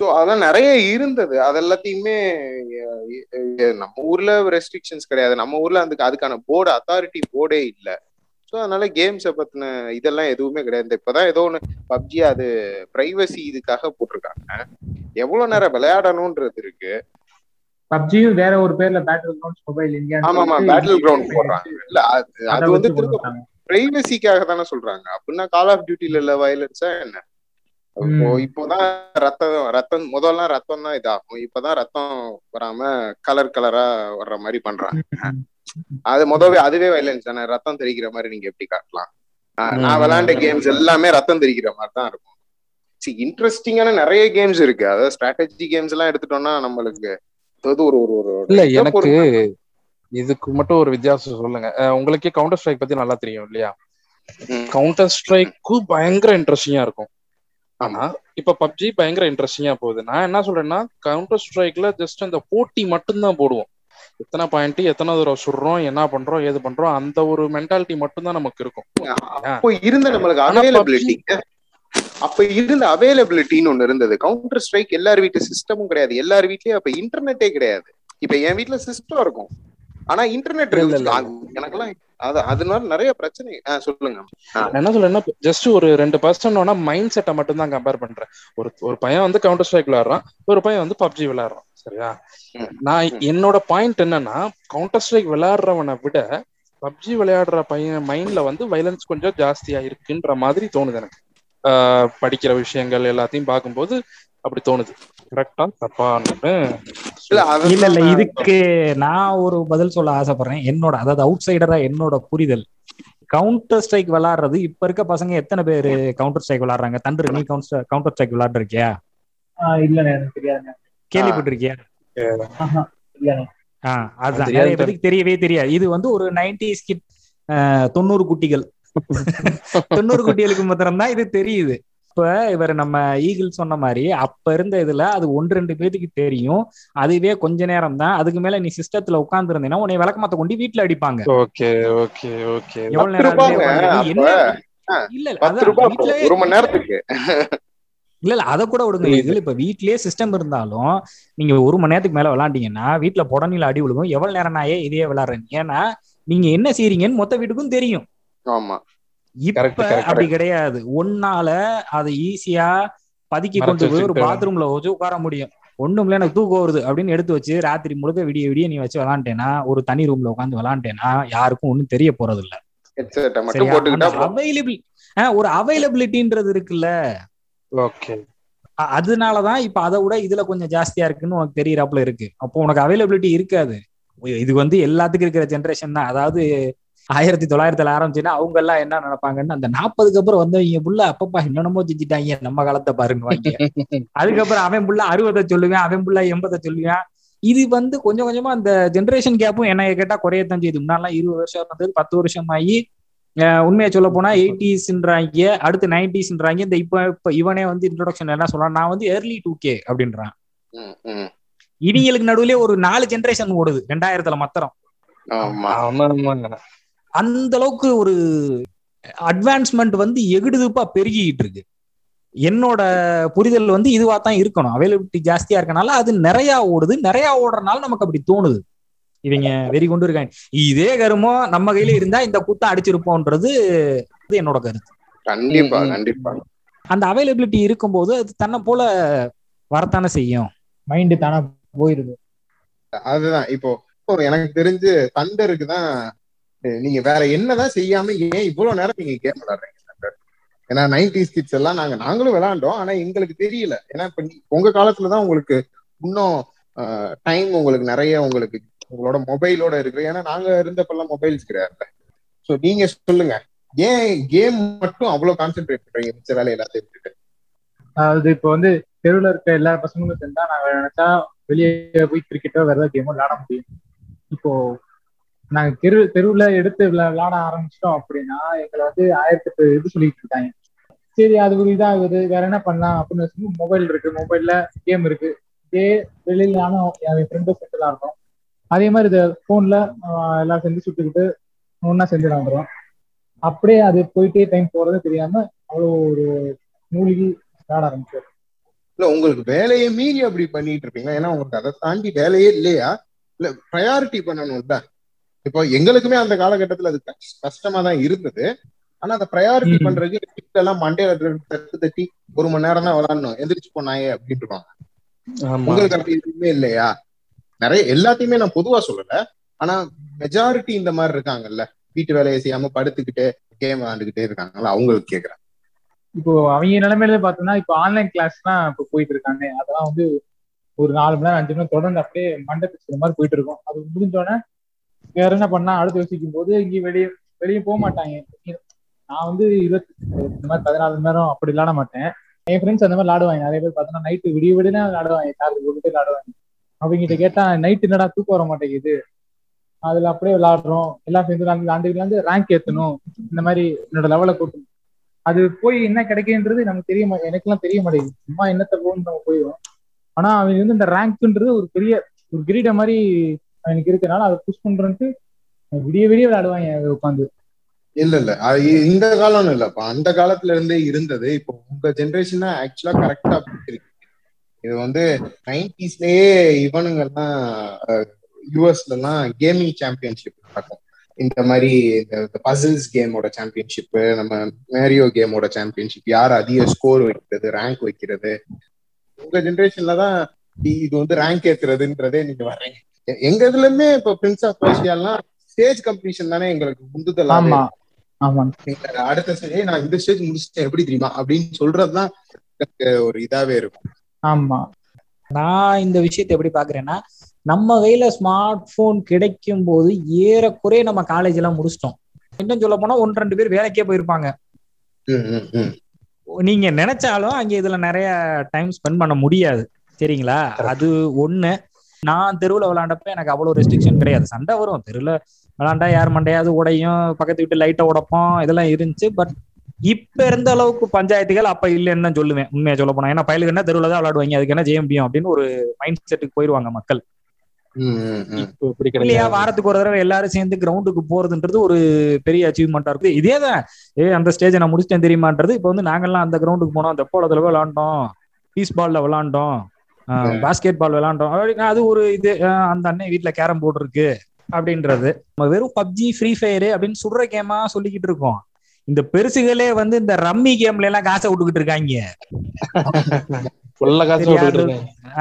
ஸோ அதெல்லாம் நிறைய இருந்தது. அது எல்லாத்தையுமே நம்ம ஊர்ல ரெஸ்ட்ரிக்ஷன்ஸ் கிடையாது. நம்ம ஊர்ல அதுக்கு அதுக்கான போர்டு அத்தாரிட்டி போர்டே இல்லை. ஸோ அதனால கேம்ஸை பத்தின இதெல்லாம் எதுவுமே கிடையாது. இப்பதான் ஏதோ ஒன்று பப்ஜி அது பிரைவசி இதுக்காக போட்டிருக்காங்க. எவ்வளவு நேரம் விளையாடணும்ன்றது இருக்கு. பப்ஜியும் வேற ஒரு பேர்ல பேட்டில் கிரவுண்ட்ஸ் மொபைல் இந்தியா ஆமா ஆமா பேட்டில் கிரவுண்ட் போடுறாங்க. இல்ல அது வந்து திரும்ப பிரைவசிக்காக தானே சொல்றாங்க. அப்படின்னா கால் ஆஃப் டியூட்டில இல்ல வயலன்ஸா என்ன? இப்போ இப்போதான் ரத்தம் ரத்தம் முதல்ல ரத்தம் தான் இதாகும். இப்பதான் ரத்தம் வராம கலர் கலரா வர்ற மாதிரி பண்றாங்க. அது முதவே அதுவே வயலன்ஸ் தானே. ரத்தம் தெரிக்கிற மாதிரி நீங்க எப்படி காட்டலாம்? நான் விளையாண்ட கேம்ஸ் எல்லாமே ரத்தம் தெரிக்கிற மாதிரி தான் இருக்கும். சி இன்ட்ரெஸ்டிங்கான நிறைய கேம்ஸ் இருக்கு. அதாவது ஸ்ட்ராட்டஜி கேம்ஸ் எல்லாம் எடுத்துட்டோம்னா நம்மளுக்கு அதாவது ஒரு ஒரு இல்ல எனக்கு இதுக்கு மட்டும் ஒரு வித்தியாசம் சொல்லுங்க. உங்களுக்கே கவுண்டர் ஸ்ட்ரைக் பத்தி நல்லா தெரியும் இல்லையா? கவுண்டர் ஸ்ட்ரைக்கும் பயங்கர இன்ட்ரெஸ்டிங்கா இருக்கும். ஆனா இப்ப பப்ஜி பயங்கர இன்ட்ரெஸ்டிங்கா போகுது. நான் என்ன சொல்றேன்னா கவுண்டர் ஸ்ட்ரைக்ல ஜஸ்ட் அந்த போட்டி மட்டும்தான் போடுவோம். எத்தனை பாயிண்ட் எத்தனை தூரம் சுடுறோம் என்ன பண்றோம் ஏது பண்றோம் அந்த ஒரு மென்டாலிட்டி மட்டும்தான் நமக்கு இருக்கும். அப்போ இருந்த நம்மளுக்கு அவைலபிலிட்டி அப்ப இருந்த அவைலபிலிட்டின்னு ஒண்ணு இருந்தது. கவுண்டர் ஸ்ட்ரைக் எல்லார் வீட்டு சிஸ்டமும் கிடையாது. எல்லார் வீட்லயும் அப்ப இன்டர்நெட்டே கிடையாது. இப்ப என் வீட்டுல சிஸ்டம் இருக்கும். ஆனா இன்டர்நெட் எனக்கெல்லாம் அது அதனால நிறைய பிரச்சனை. சொல்லுங்க. என்ன சொல்றேன்னா ஜஸ்ட் ஒரு ரெண்டு பர்சன்ட் மைண்ட் செட்டை மட்டும் தான் கம்பேர் பண்றேன். ஒரு ஒரு பையன் வந்து கவுண்டர் ஸ்ட்ரைக் விளையாடுறான் ஒரு பையன் வந்து பப்ஜி விளையாடுறான். சரியா? நான் என்னோட பாயிண்ட் என்னன்னா கவுண்டர் ஸ்ட்ரைக் விளையாடுறவனை விட பப்ஜி விளையாடுற பையன் மைண்ட்ல வந்து வைலன்ஸ் கொஞ்சம் ஜாஸ்தியா இருக்குன்ற மாதிரி தோணுது எனக்கு. படிக்கிற விஷயங்கள் எல்லாத்தையும் பார்க்கும்போது அப்படி தோணுது. கரெக்டா தப்பான்னு இல்ல இல்ல இதுக்கு நான் ஒரு பதில் சொல்ல ஆசைப்படுறேன். என்னோட அதாவது அவுட் சைடரா என்னோட புரிதல். கவுண்டர் ஸ்ட்ரைக் விளையாடுறது இப்ப இருக்க பசங்க எத்தனை பேரு கவுண்டர் ஸ்ட்ரைக் விளையாடுறாங்க? தண்டு நீ கவுண்டர் கவுண்டர் ஸ்ட்ரைக் விளையாடுறியா இல்ல எனக்கு தெரியாது கேள்விப்பட்டிருக்கியா? ஆஹ். அதுதான் நிறைய பேருக்கு தெரியவே தெரியாது. இது வந்து ஒரு நைன்டிஸ் கிட் தொண்ணூறு குட்டிகள். தொண்ணூறு குட்டிகளுக்கு மாத்திரம் தான் இது தெரியுது. இப்ப இவர் நம்ம ஈகிள் சொன்ன மாதிரி அப்ப இருந்த இதுல அது ஒன்று ரெண்டு பேத்துக்கு தெரியும். அதுவே கொஞ்ச நேரம் தான் அதுக்கு மேல நீ சிஸ்டத்துல உட்கார்ந்து இருந்தீங்கன்னா உன்னை விளக்கமாத்த கொண்டு வீட்டுல அடிப்பாங்க. Okay okay okay. எவ்வளவு நேரம் இல்ல ஒரு மணி நேரத்துக்கு. இல்ல இல்ல அத கூட விடுங்க. இதுல இப்ப வீட்லயே சிஸ்டம் இருந்தாலும் நீங்க ஒரு மணி நேரத்துக்கு மேல விளாண்டீங்கன்னா வீட்டுல புடனில அடி விழுகும். எவ்வளவு நேரம் நான் ஏன் இதே விளாடுறேன். ஏன்னா நீங்க என்ன செய்றீங்கன்னு மொத்த வீட்டுக்கும் தெரியும். ஆமா. இப்ப அப்படி கிடையாது. ஒன்னால அதை ஈஸியா பதுக்கி கொண்டு போய் ஒரு பாத்ரூம்ல வச்சு உட்கார முடியும். ஒண்ணும் இல்ல எனக்கு தூக்கம் வருது அப்படின்னு எடுத்து வச்சு ராத்திரி முழுக்க விடிய விடிய நீ வச்சு விளாண்டேனா ஒரு தனி ரூம்ல உட்காந்து விளாண்டேனா யாருக்கும் ஒண்ணும் தெரிய போறது இல்ல. அவைலபிள் ஒரு அவைலபிலிட்டின்றது இருக்குல்ல. ஓகே. அதனாலதான் இப்ப அதை விட இதுல கொஞ்சம் ஜாஸ்தியா இருக்குன்னு உனக்கு தெரியறாப்புல இருக்கு. அப்போ உனக்கு அவைலபிலிட்டி இருக்காது. இது வந்து எல்லாத்துக்கும் இருக்கிற ஜென்ரேஷன் தான். அதாவது ஆயிரத்தி தொள்ளாயிரத்துல ஆரம்பிச்சுன்னா அவங்க எல்லாம் என்ன நினைப்பாங்கன்னு அந்த நாற்பதுக்கு அப்புறம் வந்தவங்க புள்ள அப்பப்பா என்னென்னமோ செஞ்சுட்டாங்க. நம்ம காலத்தை பாருங்க அதுக்கப்புறம் அவன் புள்ள அறுபதை சொல்லுவேன் அவன் புள்ள எண்பதை சொல்லுவேன். இது வந்து கொஞ்சம் கொஞ்சமா அந்த ஜென்ரேஷன் கேப்பும் என்ன கேட்டா குறையத்தான் செய்யுது. முன்னாலாம் இருபது வருஷம் இருந்தது பத்து வருஷம் ஆகி உண்மையை சொல்ல போனா எயிட்டிஸ்ன்றாங்க அடுத்து நைன்டிஸ்ன்றாங்க. இந்த இப்ப இப்ப இவனே வந்து இன்ட்ரோடக்ஷன் என்ன சொல்றான்? நான் வந்து ஏர்லி டூ கே அப்படின்றான். ம், ம். இவங்களுக்கு நடுவுலயே ஒரு நாலு ஜென்ரேஷன் ஓடுது ரெண்டாயிரத்துல மத்திரம். ஆமா. ஆமா ஆமாங்க அந்த அளவுக்கு ஒரு அட்வான்ஸ்மெண்ட் வந்து எகுடுதுப்பா பெருகிட்டு இருக்கு. என்னோட புரிதல் வந்து இதுவா தான் இருக்கணும். அவைலபிலிட்டி ஜாஸ்தியா இருக்கனால அது நிறைய ஓடுது. நிறைய ஓடுறனால நமக்கு அப்படி தோணுது. இவங்க வெறி கொண்டு இருக்காங்க. இதே கருமோ நம்ம கையில இருந்தா இந்த கூட்டம் அடிச்சிருப்போன்றது இது என்னோட கருத்து. கண்டிப்பா. கண்டிப்பா. அந்த அவைலபிலிட்டி இருக்கும்போது அது தன்னை போல வரத்தானே செய்யும். மைண்டு தானா போயிருது. அதுதான். இப்போ இப்போ எனக்கு தெரிஞ்சு தண்டருக்கு தான் நீங்க வேற என்னதான் செய்யாம ஏன் இவ்வளவு நேரம் நீங்க கேம் விளையாடுறீங்க தண்டர் ஏன்னா நைன்டிஸ் கிட்ஸ் எல்லாம் நாங்க நாங்களும் விளையாண்டோம். ஆனா எங்களுக்கு தெரியல. ஏன்னா இப்ப நீ- உங்க காலத்துலதான் உங்களுக்கு இன்னும் டைம் உங்களுக்கு நிறைய உங்களுக்கு உங்களோட மொபைலோட இருக்கு. ஏன்னா நாங்க இருந்தப்பெல்லாம் மொபைல்ஸ் கிடையாது சோ நீங்க சொல்லுங்க. ஏன் கேம் மட்டும் அவ்வளவு கான்சென்ட்ரேட் பண்றீங்க? மிச்ச வேலை எல்லாத்தையும் விட்டுட்டு. அதாவது இப்போ வந்து தெருவுல இருக்க எல்லா பசங்களும் சேர்ந்தா நாங்க நினைச்சா வெளியே போய் கிரிக்கெட்டோ வேற ஏதாவது கேமோ விளையாட முடியும். இப்போ நாங்க தெரு தெருவுல எடுத்து விளையாட ஆரம்பிச்சிட்டோம் அப்படின்னா எங்களை வந்து ஆயிரத்தி எட்டு இது சொல்லிட்டு இருக்காங்க. சரி அது ஒரு இதாகுது. வேற என்ன பண்ணலாம் அப்படின்னு மொபைல் இருக்கு. மொபைல்ல கேம் இருக்கு. இதே வெளியில நானும் என் ஃப்ரெண்டும் செட்டில் ஆகிறோம் அதே மாதிரி இதை போன்ல எல்லாம் செஞ்சு சுட்டுக்கிட்டு ஒன்னா செஞ்சு விளாண்டுறோம் அப்படியே அது போயிட்டே டைம் போறது தெரியாம அவ்வளோ ஒரு மூழ்கி விளையாட ஆரம்பிச்சு இல்ல உங்களுக்கு வேலையை மீறி அப்படி பண்ணிட்டு இருப்பீங்க ஏன்னா உங்களுக்கு அதை தாண்டி வேலையே இல்லையா? இல்ல ப்ரையாரிட்டி பண்ணணும்ல? இப்போ எங்களுக்குமே அந்த காலகட்டத்துல அது கஷ்- கஷ்டமா தான் இருந்தது. ஆனா அதை ப்ரையாரிட்டி. பண்றதுக்கு வீட்டுல எல்லாம் மண்டையில ரெண்டு தட்டு தட்டி ஒரு மணி நேரம் தான் விளாடணும். எந்திரிச்சு போனாயே அப்படின்னு உங்களுக்கு அப்படி எதுவுமே இல்லையா? நிறைய எல்லாத்தையுமே நான் பொதுவா சொல்லல. ஆனா மெஜாரிட்டி இந்த மாதிரி இருக்காங்கல்ல. வீட்டு வேலையை செய்யாம படுத்துக்கிட்டு கேம் விளாண்டுக்கிட்டே இருக்காங்கல்ல அவங்களுக்கு கேக்குறேன். இப்போ அவங்க நிலைமையில பாத்தோம்னா இப்போ ஆன்லைன் கிளாஸ் எல்லாம் இப்போ போயிட்டு இருக்காங்க. அதெல்லாம் வந்து ஒரு நாலு மணி நேரம் அஞ்சு மணி நேரம் தொடர்ந்து அப்படியே மண்டை பிடிச்ச மாதிரி போயிட்டு இருக்கும். அது முடிஞ்சோடனே வேற என்ன பண்ணா அடுத்து யோசிக்கும் போது இங்கே வெளியே வெளியே போக மாட்டாங்க. நான் வந்து இருபத்தி இந்த மாதிரி பதினாலு மணி நேரம் அப்படி விளாட மாட்டேன். என் ஃப்ரெண்ட்ஸ் அந்த மாதிரி விளாடுவாங்க நிறைய பேர் பார்த்தோம்னா நைட்டு விடிய விடினா விளாடுவாங்க சார்ஜ் போட்டுட்டு விளாடுவாங்க அவங்ககிட்ட கேட்டா நைட்டு என்னடா தூக்கம் வர மாட்டேங்குது? அதுல அப்படியே விளாடுறோம் எல்லாம் சேர்ந்து விளாண்டு விளாண்டு ரேங்க் ஏத்தணும். இந்த மாதிரி என்னோட லெவல கூட்டணும் அது போய் என்ன கிடைக்குன்றது நமக்கு தெரிய எனக்கு எல்லாம் தெரிய மாட்டேங்குது. சும்மா என்னத்த போகணும் நம்ம போயிடும் ஆனா அவங்க வந்து இந்த ரேங்க்ன்றது ஒரு பெரிய ஒரு கிரீட மாதிரி அவனுக்கு இருக்கனால அதை புஷ் பண்றேன்ட்டு விடிய விடிய விளையாடுவாங்க உட்காந்து இல்ல இல்ல. இந்த காலம்னு இல்லப்பா. அந்த காலத்துல இருந்தே இருந்தது. இப்போ உங்க ஜென்ரேஷன் ஆக்சுவலா கரெக்டா இருக்கு இது வந்து நைன்டிஸ்லயே இவனுங்க எல்லாம் யூஎஸ்ல எல்லாம் கேமிங் சாம்பியன்ஷிப் நடக்கும் இந்த மாதிரி இந்த பசில்ஸ் கேமோட சாம்பியன்ஷிப் நம்ம மேரியோ கேமோட சாம்பியன்ஷிப் யார் அதிக ஸ்கோர் வைக்கிறது ரேங்க் வைக்கிறது. உங்க ஜெனரேஷன்ல தான் இது வந்து ரேங்க் ஏத்துறதுன்றதே நீங்க வர்றீங்க. எங்க இதுலயுமே இப்போ பிரின்ஸ் ஆஃப் பர்ஷியாலாம் ஸ்டேஜ் கம்பெடிஷன் தானே எங்களுக்கு உந்துதல் அடுத்த ஸ்டேஜ் நான் இந்த ஸ்டேஜ் முடிச்சிட்டேன் எப்படி தெரியுமா? அப்படின்னு சொல்றதுதான் எனக்கு ஒரு இதாவே இருக்கும். ஆமா. நான் இந்த விஷயத்தை எப்படி பாக்குறேன்னா நம்ம கையில ஸ்மார்ட் போன் கிடைக்கும் போது ஏறக்குறைய நம்ம காலேஜ் எல்லாம் முடிச்சிட்டோம். இன்னும் சொல்ல போனா ஒன்று ரெண்டு பேர் வேலைக்கே போயிருப்பாங்க. நீங்க நினைச்சாலும் அங்க இதுல நிறைய டைம் ஸ்பெண்ட் பண்ண முடியாது. சரிங்களா? அது ஒண்ணு. நான் தெருவுல விளையாண்டப்ப எனக்கு அவ்வளவு ரெஸ்ட்ரிக்ஷன் கிடையாது. சண்டை வரும். தெருவுல விளையாண்டா யார் மண்டையாவது உடையும். பக்கத்து வீட்டு லைட்டை உடைப்போம். இதெல்லாம் இருந்துச்சு. பட் இப்ப இருந்த அளவுக்கு பஞ்சாயத்துகள் அப்ப இல்லைன்னு தான் சொல்லுவேன். உண்மையா சொல்ல போனா. ஏன்னா பயலுக்கு என்ன தெருவுல தான் விளையாடுவாங்க அதுக்கு என்ன செய்ய முடியும் அப்படின்னு ஒரு மைண்ட் செட்டுக்கு போயிருவாங்க மக்கள். இல்லையா? வாரத்துக்கு ஒரு தடவை எல்லாரும் சேர்ந்து கிரவுண்டுக்கு போறதுன்றது ஒரு பெரிய அச்சீவ்மெண்டா இருக்குது. இதே தான். ஏ அந்த ஸ்டேஜை நான் முடிச்சிட்டேன் தெரியுமான்றது. இப்போ வந்து நாங்கெல்லாம் அந்த கிரவுண்டுக்கு போனோம். அந்த போலத்துல விளாண்டோம். பீஸ் பால்ல விளாண்டோம். பாஸ்கெட் பால் விளாண்டோம். அது ஒரு இது அந்த அண்ணன் வீட்டுல கேரம் போர்டு இருக்கு. அப்படின்றது. நம்ம வெறும் பப்ஜி ஃப்ரீ ஃபயர் அப்படின்னு சுடுற கேமா சொல்லிக்கிட்டு இருக்கோம். இந்த பெருசுகளே வந்து இந்த ரம்மி கேம்ல எல்லாம் காசை விட்டுக்கிட்டு இருக்காங்க.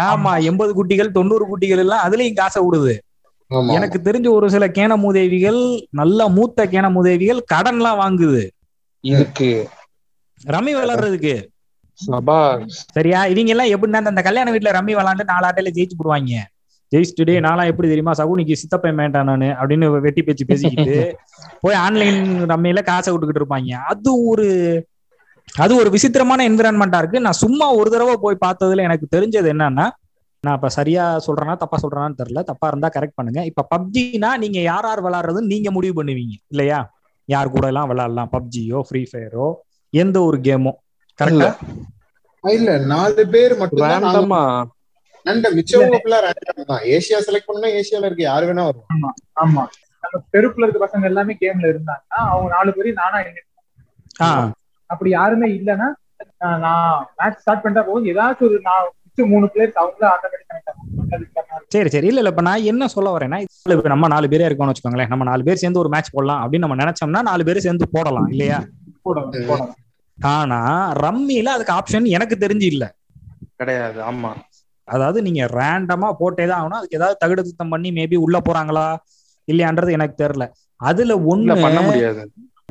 ஆமா எண்பது குட்டிகள் தொண்ணூறு குட்டிகள் எல்லாம் அதுலயும் காசை விடுது. எனக்கு தெரிஞ்ச ஒரு சில கேன மூதேவிகள் நல்ல மூத்த கேன மூதேவிகள் கடன்லாம் வாங்குது. இருக்கு. ரம்மி விளையாடுறதுக்கு. சபா சரியா? இவங்க எல்லாம் எப்படின்னா அந்த கல்யாண வீட்டுல ரம்மி விளாண்டு நாலு ஆட்டையில ஜெயிச்சு போடுவாங்க. ஜெயிச்சுட்டு நான்லாம் எப்படி தெரியுமா சகுனிக்கு சித்தப்பையன் வேண்டாம் நானு அப்படின்னு வெட்டி பேச்சு பேசிக்கிட்டு போய் ஆன்லைன் ரம்மியில காசை விட்டுக்கிட்டு இருப்பாங்க. அது ஒரு அது ஒரு விசித்திரமான என்விரான்மெண்டா இருக்கு. நான் சும்மா ஒரு தடவை போய் பார்த்ததுல எனக்கு தெரிஞ்சது என்னன்னா நான் இப்ப சரியா சொல்றேனா தப்பா சொல்றேனான்னு தெரியல. தப்பா இருந்தா கரெக்ட் பண்ணுங்க. இப்ப பப்ஜினா நீங்க யார் யார் விளையாடுறதுன்னு நீங்க முடிவு பண்ணுவீங்க இல்லையா? யார் கூட எல்லாம் விளையாடலாம் பப்ஜியோ ஃப்ரீ ஃபயரோ எந்த ஒரு கேமோ கரெக்டா இல்ல. நாலு பேர் மட்டும் நண்ட மிச்சவங்க ஃபுல்லா ரேண்டம் தான். ஏசியா செலக்ட் பண்ணா ஏசியால இருக்க. யாரு வேணா வரும் ஆமா நம்ம தெருப்புல இருக்க பசங்க எல்லாமே கேம்ல இருந்தாங்கன்னா அவங்க நாலு பேரும் நானா ஆஹ் அப்படி யாருமே இல்லைன்னா நான் மேட்ச் ஸ்டார்ட் பண்ணிட்டா போதும் ஏதாச்சும் ஒரு நான் மூணு பிளேயர்ஸ் அவங்களே ஆட்டோமேட்டிக் கனெக்ட் சரி சரி. இல்ல இல்ல. இப்ப நான் என்ன சொல்ல வரேன்னா இப்ப நம்ம நாலு பேரே இருக்கோம்னு வச்சுக்கோங்களேன். நம்ம நாலு பேர் சேர்ந்து ஒரு மேட்ச் போடலாம் அப்படின்னு நம்ம நினைச்சோம்னா நாலு பேர் சேர்ந்து போடலாம் இல்லையா? ஆனா ரம்மியில அதுக்கு ஆப்ஷன் எனக்கு தெரிஞ்சு இல்ல. கிடையாது. ஆமா. அதாவது நீங்க ரேண்டமா போட்டே தான் ஆகணும். அதுக்கு ஏதாவது தகுடு திருத்தம் பண்ணி மேபி உள்ள போறாங்களா? இல்லையான்றது எனக்கு தெரியல. அதுல ஒண்ணு பண்ண முடியாது.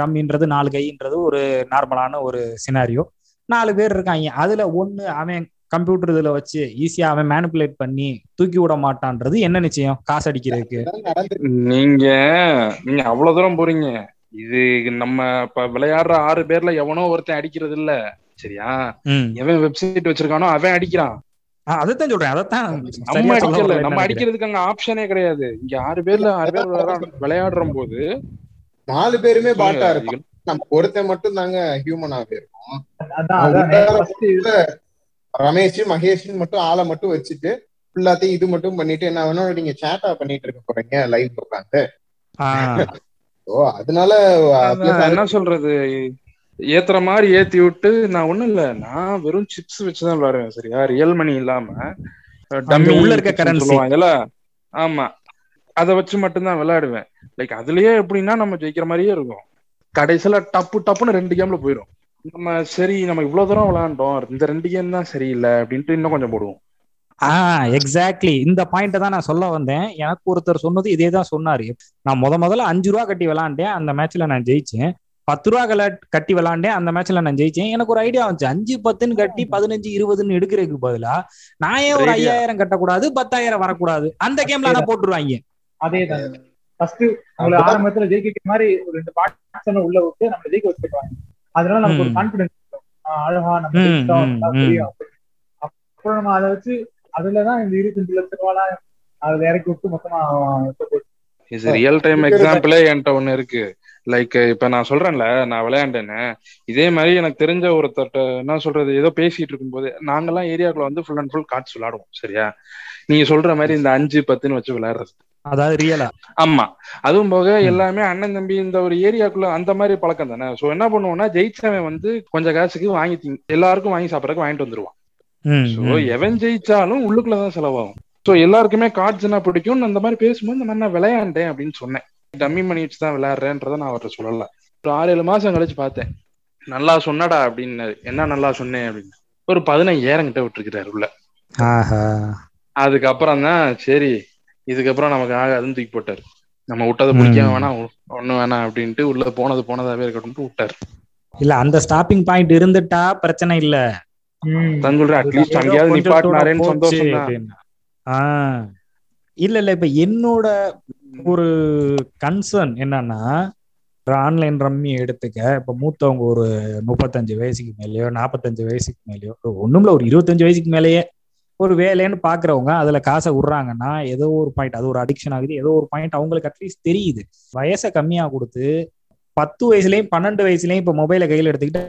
ரம்மின்றது நாலு கைன்றது ஒரு நார்மலான ஒரு சினாரியோ நாலு பேர் இருக்காங்க. அதுல ஒண்ணு அவன் கம்ப்யூட்டர் இதுல வச்சு ஈஸியா அவன் மேனிப்புலேட் பண்ணி தூக்கி விட மாட்டான்றது என்ன நிச்சயம்? காசு அடிக்கிறதுக்கு. நீங்க நீங்க அவ்வளவு தூரம் போறீங்க. இது நம்ம இப்ப விளையாடுற ஆறு பேர்ல எவனோ ஒருத்தன் அடிக்கிறது இல்ல சரியா. எவன் வெப்சைட் வச்சிருக்கானோ அவன் அடிக்கிறான். அதைத்தான் சொல்றேன். அதைத்தான் நம்ம அடிக்கல நம்ம. அடிக்கிறதுக்கு அங்க ஆப்ஷனே கிடையாது. இங்க ஆறு பேர்ல ஆறு பேர் விளையாடுற- போது நாலு பேருமே பாட்டா இருப்பான் நம்ம ஒருத்தன் மட்டும் தாங்க இருக்கும். அவங்க அதான். first ரமேஷ் மகேஷ் மட்டும் ஆளை மட்டும் வச்சுட்டு ஃபுல்லாத்தையும் இது மட்டும் பண்ணிட்டு என்ன வேணும் நீங்க சேட்டா பண்ணிட்டு இருக்க போறீங்க லைவ் உட்காந்து ஆ, ஓ அதனால அதான் என்ன சொல்றது? ஏத்துற மாதிரி ஏத்தி விட்டு நான் ஒண்ணும் இல்ல. நான் வெறும் சிப்ஸ் வச்சுதான் விளையாடுவேன் சரியா? ரியல் மணி இல்லாம. டம்மி உள்ள இருக்க currency. சொல்லுவாங்கல்ல? ஆமா. அத வச்சு மட்டும்தான் விளையாடுவேன். லைக் அதுலயே எப்படின்னா நம்ம ஜெயிக்கிற மாதிரியே இருக்கும். கடைசியில டப்பு டப்புன்னு ரெண்டு கேம்ல போயிடும் நம்ம சரி நம்ம இவ்வளவு தூரம் விளையாண்டோம். இந்த ரெண்டு கேம் தான் சரியில்லை அப்படின்ட்டு இன்னும் கொஞ்சம் போடுவோம். ஆ எக்ஸாக்ட்லி இந்த பாயிண்ட் தான் நான் சொல்ல வந்தேன். எனக்கு ஒருத்தர் சொன்னது இதே தான் சொன்னாரு. நான் முத முதல்ல அஞ்சு ரூபா கட்டி விளாண்டேன் அந்த மேட்ச்ல நான் ஜெயிச்சேன். பத்து ரூபா கல கட்டி விளாண்டேன். அந்த மேட்ச்ல நான் ஜெயிச்சேன். எனக்கு ஒரு ஐடியா வந்துச்சு. அஞ்சு பத்துன்னு கட்டி பதினஞ்சு இருபதுன்னு எடுக்கிறதுக்கு பதிலா நான் ஏன் ஒரு. ஐயாயிரம் கட்டக்கூடாது பத்தாயிரம் வரக்கூடாது? அந்த கேம்ல ஆனா போட்டுருவாங்க. அதேதான். ஃபர்ஸ்ட் உங்களை ஆரம்பத்துல ஜெயிக்க மாதிரி ஒரு ரெண்டு பாட்டு உள்ள விட்டு நம்ம ஜெயிக்க வச்சுருவாங்க அதனால நமக்கு ஒரு. கான்பிடன்ஸ் அழகா நம்ம. அப்புறம் நம்ம அதை வச்சு அதுலதான் இந்த இருபத்தஞ்சு லட்ச ரூபாலாம் அதுல இறக்கி விட்டு மொத்தமா இது ரியல் டைம் எக்ஸாம்பிளே என்கிட்ட ஒண்ணு இருக்கு. லைக் இப்ப நான் சொல்றேன்ல நான் விளையாண்டேன்னு. இதே மாதிரி எனக்கு தெரிஞ்ச ஒருத்தர்ட்ட என்ன சொல்றது ஏதோ பேசிட்டு இருக்கும்போது நாங்கெல்லாம் ஏரியாக்குள்ள வந்து ஃபுல் அண்ட் ஃபுல் கார்ட்ஸ் விளையாடுவோம் சரியா? நீங்க சொல்ற மாதிரி இந்த அஞ்சு பத்துன்னு வச்சு விளையாடுறது. அதாவது ரியலா ஆமா. அதுவும் போக. எல்லாமே அண்ணன் தம்பி இந்த ஒரு ஏரியாக்குள்ள அந்த மாதிரி பழக்கம் தானே? சோ என்ன பண்ணுவோம்னா ஜெயிச்சவன் வந்து கொஞ்சம் காசுக்கு வாங்கி திங்க- எல்லாருக்கும் வாங்கி சாப்பிடறதுக்கு வாங்கிட்டு வந்துருவான். சோ. எவன் ஜெயிச்சாலும் உள்ளுக்குள்ளதான் செலவாகும். சோ எல்லாருக்குமே கார்ட்ஸ் என்ன பிடிக்கும் அந்த மாதிரி பேசும்போது இந்த மாதிரி நான் விளையாண்டேன் அப்படின்னு சொன்னேன். டம்மி மணி வச்சு தான் விளையாடுறேன்றதை நான் அவர்கிட்ட சொல்லல. ஒரு ஆறு ஏழு மாசம் கழிச்சு பார்த்தேன். நல்லா சொன்னடா அப்படின்னு என்ன நல்லா சொன்னேன் அப்படின்னு. ஒரு பதினையாயிரம் கிட்ட விட்டுருக்கிறாரு உள்ள. ஆஹா. அதுக்கப்புறம் தான் சரி இதுக்கப்புறம் நமக்கு ஆகாதுன்னு தூக்கி போட்டாரு. நம்ம விட்டதை பிடிக்காம. வேணாம் ஒண்ணும் வேணாம் அப்படின்ட்டு உள்ள போனது போனதாவே இருக்கட்டும் விட்டாரு. இல்ல அந்த ஸ்டாப்பிங் பாயிண்ட் இருந்துட்டா பிரச்சனை இல்ல. தான் சொல்றேன் அட்லீஸ்ட் ஏதோ அங்கேயாவது கொஞ்சத்தோட நிப்பாட்டினாரேன்னு போச்சு சந்தோஷம் இல்ல இல்ல இப்ப என்னோட ஒரு கன்சர்ன் என்னன்னா ஆன்லைன் ரம்மி எடுத்துக்க இப்ப மூத்தவங்க ஒரு முப்பத்தஞ்சு வயசுக்கு மேலயோ நாற்பத்தஞ்சு வயசுக்கு மேலயோ ஒண்ணுமில்ல ஒரு இருபத்தஞ்சு வயசுக்கு மேலேயே ஒரு வேலைன்னு பாக்குறவங்க அதுல காசை விடுறாங்கன்னா ஏதோ ஒரு பாயிண்ட் அது ஒரு அடிக்ஷன் ஆகுது ஏதோ ஒரு பாயிண்ட் அவங்களுக்கு அட்லீஸ்ட் தெரியுது. வயசை கம்மியா கொடுத்து பத்து வயசுலயும் பன்னெண்டு வயசுலயும் இப்ப மொபைலை கையில எடுத்துக்கிட்டு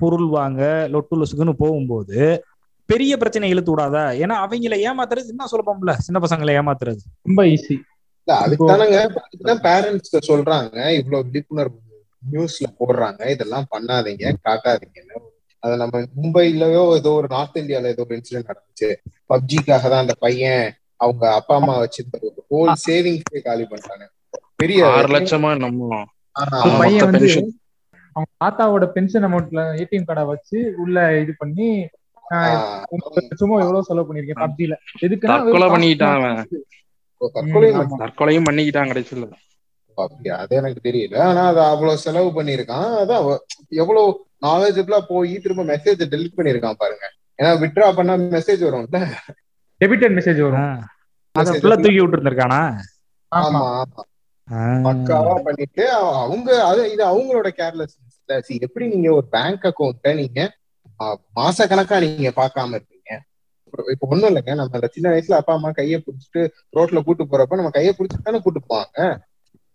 பொருள் வாங்க லொட்டு லொசுக்குன்னு போகும்போது பெரிய பிரச்சனை இழுத்து விடாதா. ஏன்னா அவங்கள ஏமாத்துறது என்ன சுலபம்ல சின்ன பசங்களை ஏமாத்துறது. ரொம்ப ஈஸி அதுதானங்க அதுக்குதான் பேரண்ட்ஸ் சொல்றாங்க இவ்வளவு விழிப்புணர்வு நியூஸ்ல போடுறாங்க இதெல்லாம் பண்ணாதீங்க காட்டாதீங்கன்னு. அது நம்ம மும்பைலயோ ஏதோ ஒரு நார்த் இந்தியால ஏதோ ஒரு இன்சிடென்ட் நடந்துச்சு. பப்ஜிக்காக தான் அந்த பையன் அவங்க அப்பா அம்மா வச்சிருந்த ஒரு ஹோல் சேவிங்ஸே காலி பண்றாங்க பெரிய ஆறு லட்சமா நம்ம பையன் வந்து. அவங்க தாத்தாவோட பென்ஷன் அமௌண்ட்ல ஏடிஎம் கார்டை வச்சு உள்ள இது பண்ணி சும்மா எவ்வளவு செலவு பண்ணிருக்கேன் பப்ஜில. எதுக்குன்னா தற்கொலை தற்கொலையும் பண்ணிக்கிட்டான் கடைசியில அப்படியா அது எனக்கு தெரியல. ஆனா அது அவ்வளவு செலவு பண்ணிருக்கான் அதான் எவ்வளவு நாலேஜபிளா போய் திரும்ப மெசேஜ் டெலிட் பண்ணிருக்கான் பாருங்க. ஏன்னா விட்ரா பண்ணா மெசேஜ் வரும்ல. டெபிட்டட் மெசேஜ் வரும். அத ஃபுல்லா தூக்கி விட்டு இருந்திருக்கானா ஆமா பக்காவா பண்ணிட்டு அவ- அவங்க அது இது அவங்களோட கேர்லெஸ்னஸ் எப்படி நீங்க ஒரு பேங்க் அக்கௌண்ட்டை நீங்க மாச கணக்கா நீங்க பார்க்காம இருக்கீங்க இப்ப ஒண்ணும் இல்லைங்க. நம்ம அந்த சின்ன வயசுல அப்பா அம்மா கையை பிடிச்சிட்டு ரோட்ல கூட்டு போறப்ப நம்ம கையை பிடிச்சிட்டு தானே கூட்டு போவாங்க.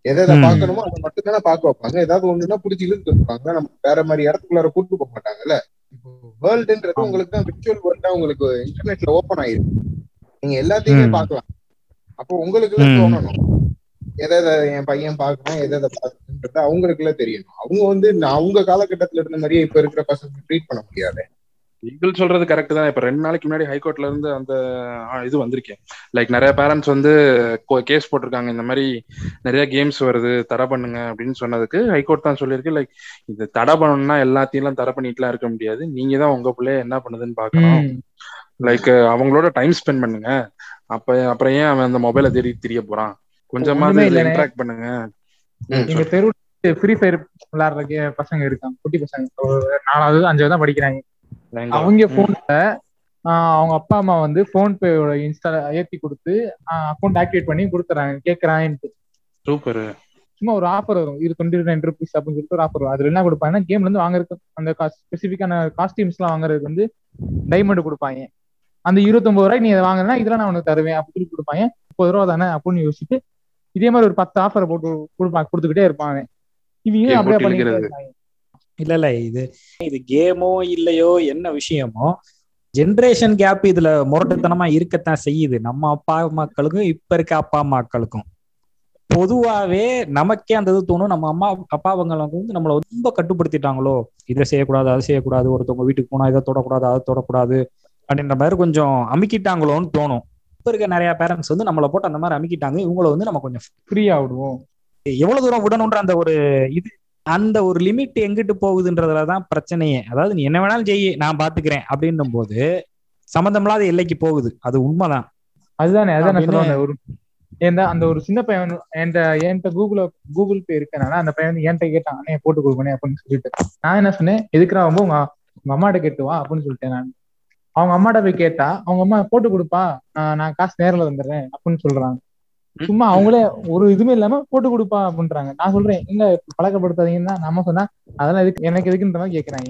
எதை எதை ம். பார்க்கணுமோ அதை மட்டும் தானே பார்க்க வைப்பாங்க. ஏதாவது ஒண்ணுன்னா பிடிச்சி இழுத்து வைப்பாங்க நம்ம வேற மாதிரி இடத்துக்குள்ளார கூட்டு போக மாட்டாங்கல்ல. இப்போ வேர்ல்டுன்றது உங்களுக்கு தான் விர்ச்சுவல் வேர்ல்டா உங்களுக்கு இன்டர்நெட்ல ஓபன் ஆயிருக்கு. நீங்க எல்லாத்தையுமே ம். பார்க்கலாம். அப்போ உங்களுக்கு. தோணணும். எதை எதை என் பையன் பார்க்கணும் எதை எதை பார்க்கணுன்றது அவங்களுக்குள்ள தெரியணும். அவங்க வந்து அவங்க காலகட்டத்துல இருந்த மாதிரியே இப்ப இருக்கிற பசங்க ட்ரீட் பண்ண முடியாது. ஈகிள் சொல்றது கரெக்ட் தான். இப்ப ரெண்டு நாளைக்கு முன்னாடி ஹைகோர்ட்ல இருந்து அந்த இது வந்திருக்கேன். லைக் நிறைய பேரண்ட்ஸ் வந்து கேஸ் போட்டிருக்காங்க. இந்த மாதிரி நிறைய கேம்ஸ் வருது. தடை பண்ணுங்க அப்படின்னு சொன்னதுக்கு ஹைகோர்ட் தான் சொல்லியிருக்கு. லைக் இது தடை பண்ணணும்னா எல்லாத்தையும் தடை பண்ணிட்டுலாம் இருக்க முடியாது. நீங்க தான் உங்க பிள்ளைய என்ன பண்ணுதுன்னு பார்க்கணும். ம். லைக் அவங்களோட டைம் ஸ்பெண்ட் பண்ணுங்க. அப்ப அப்புறம் ஏன் அவன் அந்த மொபைலை தேடி தெரிய போறான்? இல்லைண்ணே. இன்ட்ராக்ட் பண்ணுங்க. எங்க தெருவுல ஃப்ரீ ஃபயர் விளையாடுற பசங்க இருக்காங்க. குட்டி பசங்க. நாலாவது அஞ்சாவது தான் படிக்கிறாங்க. அவங்க போன்ல அவங்க அப்பா அம்மா வந்து போன் பேயோட இன்ஸ்டா ஏத்தி கொடுத்து அக்கௌண்ட் ஆக்டிவேட் பண்ணி கொடுத்துறாங்க கேக்குறான்ட்டு சூப்பர். சும்மா ஒரு ஆஃபர் வரும். இது டுவெண்ட்டி நைன் ருபீஸ் அப்படின்னு சொல்லிட்டு ஒரு ஆஃபர் வரும். அதுல என்ன கொடுப்பாங்கன்னா கேம்ல இருந்து வாங்குறதுக்கு அந்த ஸ்பெசிஃபிக்கான காஸ்டியூம்ஸ் எல்லாம் வாங்குறதுக்கு வந்து டைமண்ட் கொடுப்பாங்க. அந்த இருபத்தொன்பது ரூபாய் நீ அதை வாங்கினா இதெல்லாம் நான் உனக்கு தருவேன் அப்படின்னு சொல்லி கொடுப்பாங்க. முப்பது ரூபா தானே அப்படின்னு யோசிச்சுட்டு இதே மாதிரி ஒரு பத்து ஆஃபரை போட்டு கொடுப்பாங்க கொடுத்துக்கிட்டே இருப்பாங்க. இவங்க அப்படியே. இருக்காங்க? இல்ல இல்ல இது இது கேமோ இல்லையோ என்ன விஷயமோ ஜென்ரேஷன் கேப் இதுல முரட்டுத்தனமா இருக்கத்தான் செய்யுது. நம்ம அப்பா அம்மாக்களுக்கும் இப்ப இருக்க அப்பா அம்மாக்களுக்கும். பொதுவாவே நமக்கே அந்த இது தோணும். நம்ம அம்மா அப்பா அவங்களுக்கு வந்து நம்மளை ரொம்ப கட்டுப்படுத்திட்டாங்களோ. இதை செய்யக்கூடாது அதை செய்யக்கூடாது ஒருத்தவங்க வீட்டுக்கு போனா இதை தொடக்கூடாது அதை தொடக்கூடாது அப்படின்ற மாதிரி கொஞ்சம் அமுக்கிட்டாங்களோன்னு தோணும். இப்ப இருக்க நிறைய பேரண்ட்ஸ் வந்து நம்மளை போட்டு அந்த மாதிரி அமுக்கிட்டாங்க. இவங்கள வந்து நம்ம கொஞ்சம் ஃப்ரீயா விடுவோம். எவ்வளவு தூரம் விடணுன்ற அந்த ஒரு இது அந்த ஒரு லிமிட் எங்கிட்டு போகுதுன்றதுலதான் பிரச்சனையே. அதாவது நீ என்ன வேணாலும் செய்ய நான் பாத்துக்கிறேன் அப்படின்னும் போது சம்பந்தமில்லாத எல்லைக்கு போகுது. அது உண்மைதான். அதுதானே அதான் சொல்லுவேன் ஒரு ஏன்டா அந்த ஒரு சின்ன பையன் என்கிட்ட என்கிட்ட கூகுள் கூகுள் பே இருக்கனால அந்த பையன் வந்து என்கிட்ட கேட்டான் அண்ணே போட்டு கொடுக்கணே அப்படின்னு சொல்லிட்டு. நான் என்ன சொன்னேன் எதுக்குறா ரொம்ப உங்க உங்க அம்மாட்ட கேட்டு வா அப்படின்னு சொல்லிட்டேன் நான். அவங்க அம்மாட்ட போய் கேட்டா அவங்க அம்மா போட்டு கொடுப்பா நான் நான் காசு நேரில் வந்துடுறேன் அப்படின்னு சொல்றாங்க. சும்மா அவங்களே ஒரு இதுவுமே இல்லாம போட்டு கொடுப்பா அப்படின்றாங்க. நான் சொல்றேன் இல்ல பழக்கப்படுத்தாதீங்கன்னா நம்ம சொன்னா அதெல்லாம் எதுக்கு எனக்கு எதுக்குன்ற மாதிரி கேக்குறாங்க.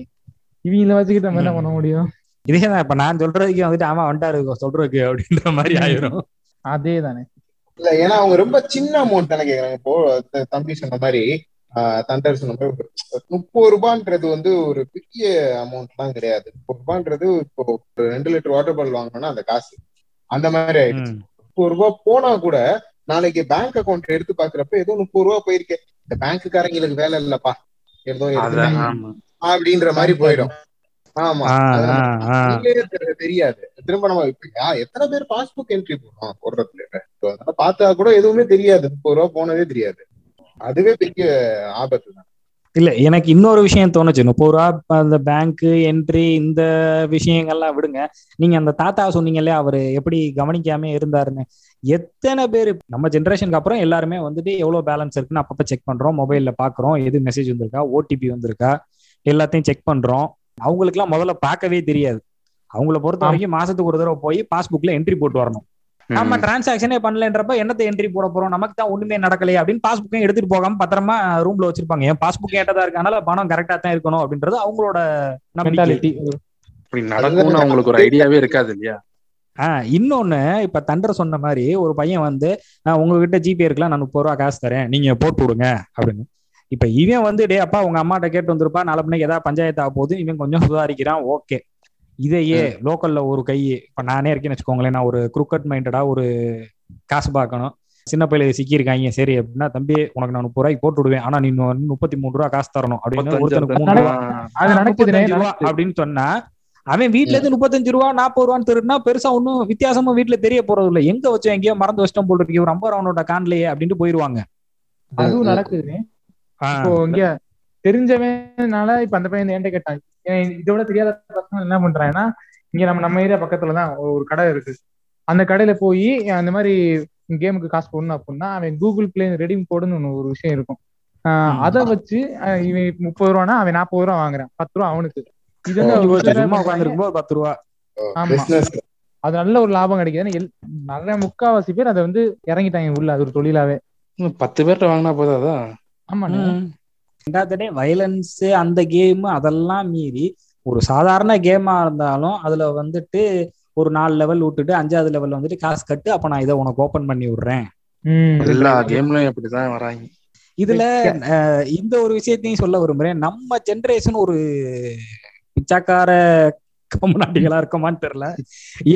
இவங்கள வச்சுக்கிட்டு நம்ம என்ன பண்ண முடியும்? இதே தான் இப்ப நான் சொல்றதுக்கு வந்துட்டு ஆமா வந்துட்டாரு சொல்றதுக்கு அப்படின்ற மாதிரி ஆயிரும். அதே தானே. இல்ல ஏன்னா அவங்க ரொம்ப சின்ன அமௌண்ட் தானே கேக்குறாங்க. இப்போ தம்பி சொன்ன மாதிரி தண்டர் சொன்ன மாதிரி முப்பது ரூபான்றது வந்து ஒரு பெரிய அமௌண்ட் தான் கிடையாது. முப்பது ரூபான்றது இப்போ ஒரு ரெண்டு லிட்டர் வாட்டர் பாட்டில் வாங்கணும்னா அந்த காசு. அந்த மாதிரி ஆயிடுச்சு. முப்பது ரூபாய் போனா கூட நாளைக்கு பேங்க் அக்கௌண்ட் எடுத்து பாக்குறப்ப ஏதோ முப்பது ரூபா போயிருக்கே. இந்த பேங்க்குக்காரங்களுக்கு வேலை இல்லப்பா. ஏதோ அப்படின்ற மாதிரி போயிடும். ஆமா. தெரியாது. திரும்ப நம்ம எத்தனை பேர் பாஸ்புக் என்ட்ரி போடுறோம் போடுறதுல? பார்த்தா கூட எதுவுமே தெரியாது. முப்பது ரூபா போனதே தெரியாது. அதுவே பெரிய ஆபத்து தான் இல்ல எனக்கு இன்னொரு விஷயம் தோணுச்சு. முப்பது ரூபா அந்த பேங்க் என்ட்ரி இந்த விஷயங்கள்லாம் விடுங்க. நீங்க அந்த தாத்தா சொன்னீங்கல்ல அவரு எப்படி கவனிக்காம இருந்தாருன்னு. எத்தனை பேர் நம்ம ஜென்ரேஷனுக்கு அப்புறம் எல்லாருமே வந்துட்டு எவ்வளவு பேலன்ஸ் இருக்குன்னு அப்பப்ப செக் பண்றோம். மொபைல்ல பாக்குறோம். எது மெசேஜ் வந்திருக்கா? ஓடிபி வந்திருக்கா? எல்லாத்தையும் செக் பண்றோம். அவங்களுக்குலாம் முதல்ல பார்க்கவே தெரியாது. அவங்கள பொறுத்த வரைக்கும் மாசத்துக்கு ஒரு தடவை போய் பாஸ்புக்ல என்ட்ரி போட்டு வரணும். நம்ம டிரான்சாக்ஷனே பண்ணலன்றப்ப என்னத்தை என்ட்ரி போட போறோம்? நமக்கு தான் ஒண்ணுமே நடக்கலையே அப்படின்னு பாஸ்புக்கையும் எடுத்துட்டு போகாம பத்திரமா ரூம்ல வச்சிருப்பாங்க. என் பாஸ்புக் ஏட்டதா இருக்கனால பணம் கரெக்டா தான் இருக்கணும் அப்படின்றது அவங்களோட நம்பிக்கை. மென்டாலிட்டி நடக்கும்னு அவங்களுக்கு ஒரு ஐடியாவே இருக்காது இல்லையா? ஆஹ் இன்னொன்னு இப்ப தண்டர் சொன்ன மாதிரி ஒரு பையன் வந்து உங்ககிட்ட ஜிபே இருக்கலாம் நான் முப்பது ரூபா காசு தரேன். நீங்க போட்டு விடுங்க அப்படின்னு. இப்ப இவன் வந்து டே அப்பா உங்க அம்மாட்ட கேட்டு வந்திருப்பா. நாளை பின்னைக்கு ஏதாவது பஞ்சாயத்து ஆக போகுது. இவன் கொஞ்சம் சுதாரிக்கிறான். ஓகே. இதையே லோக்கல்ல ஒரு கை இப்ப நானே இருக்கேன்னு வச்சுக்கோங்களேன் நான் ஒரு குருக்கட் மைண்டடா ஒரு காசு பார்க்கணும். சின்ன பையில சிக்கியிருக்காங்க. சரி அப்படின்னா தம்பி உனக்கு நான் முப்பது ரூபாய்க்கு போட்டு விடுவேன். ஆனா நீ முப்பத்தி மூணு ரூபா காசு தரணும். அப்படின்னு ஒருத்தனுக்கு மூணு ரூபா. அப்படின்னு சொன்னா அவன் வீட்ல இருந்து முப்பத்தஞ்சு ரூபா நாற்பது ரூபான்னு திருடினா பெருசா ஒன்னும் வித்தியாசமா வீட்டுல தெரிய போறது இல்ல எங்க வச்சோம் எங்கேயோ மறந்து வச்சிட்டோம் போல இருக்கு. ஒரு ஐம்பது ரூபானோட காணலையே அப்படின்ட்டு போயிருவாங்க. அதுவும் நடக்குதுனே ஆஹ் இப்போ இங்க தெரிஞ்சவனால இப்ப அந்த பையன் என்கிட்ட கேட்டான். இதோட தெரியாத பசங்க என்ன பண்றாங்கன்னா இங்க நம்ம நம்ம ஏரியா பக்கத்துல தான் ஒரு கடை இருக்கு. அந்த கடையில போய் அந்த மாதிரி கேமுக்கு காசு போடணும் அப்படின்னா அவன் கூகுள் பிளே ரெடீம் கோடுன்னு ஒண்ணு ஒரு விஷயம் இருக்கும். அதை வச்சு இவன் முப்பது ரூபானா அவன் நாற்பது ரூபா வாங்குறான். பத்து ரூபா அவனுக்கு. பத்து ரூபா. ஆமா. அது நல்ல ஒரு லாபம் கிடைக்குதுன்னு எல்- நிறைய முக்காவாசி பேர் அதை வந்து இறங்கிட்டாங்க உள்ள அது ஒரு தொழிலாவே. பத்து பேர்ட்ட வாங்கினா போதாதா ஆமாண்ணே ரெண்டாவது வயலன்ஸ் அந்த கேம் அதெல்லாம் மீறி ஒரு சாதாரண கேமா இருந்தாலும் அதுல வந்துட்டு ஒரு நாலு லெவல் விட்டுட்டு அஞ்சாவது லெவல்ல வந்துட்டு காசு கட்டு அப்ப நான் இதை உனக்கு ஓபன் பண்ணி விடுறேன். எல்லா கேம்லயும் அப்படிதான் வராங்க. இதுல இந்த ஒரு விஷயத்தையும் சொல்ல விரும்புறேன். நம்ம ஜெனரேஷன் ஒரு பிச்சாக்கார கம்முனாட்டிகளா இருக்கமான்னு தெரியல.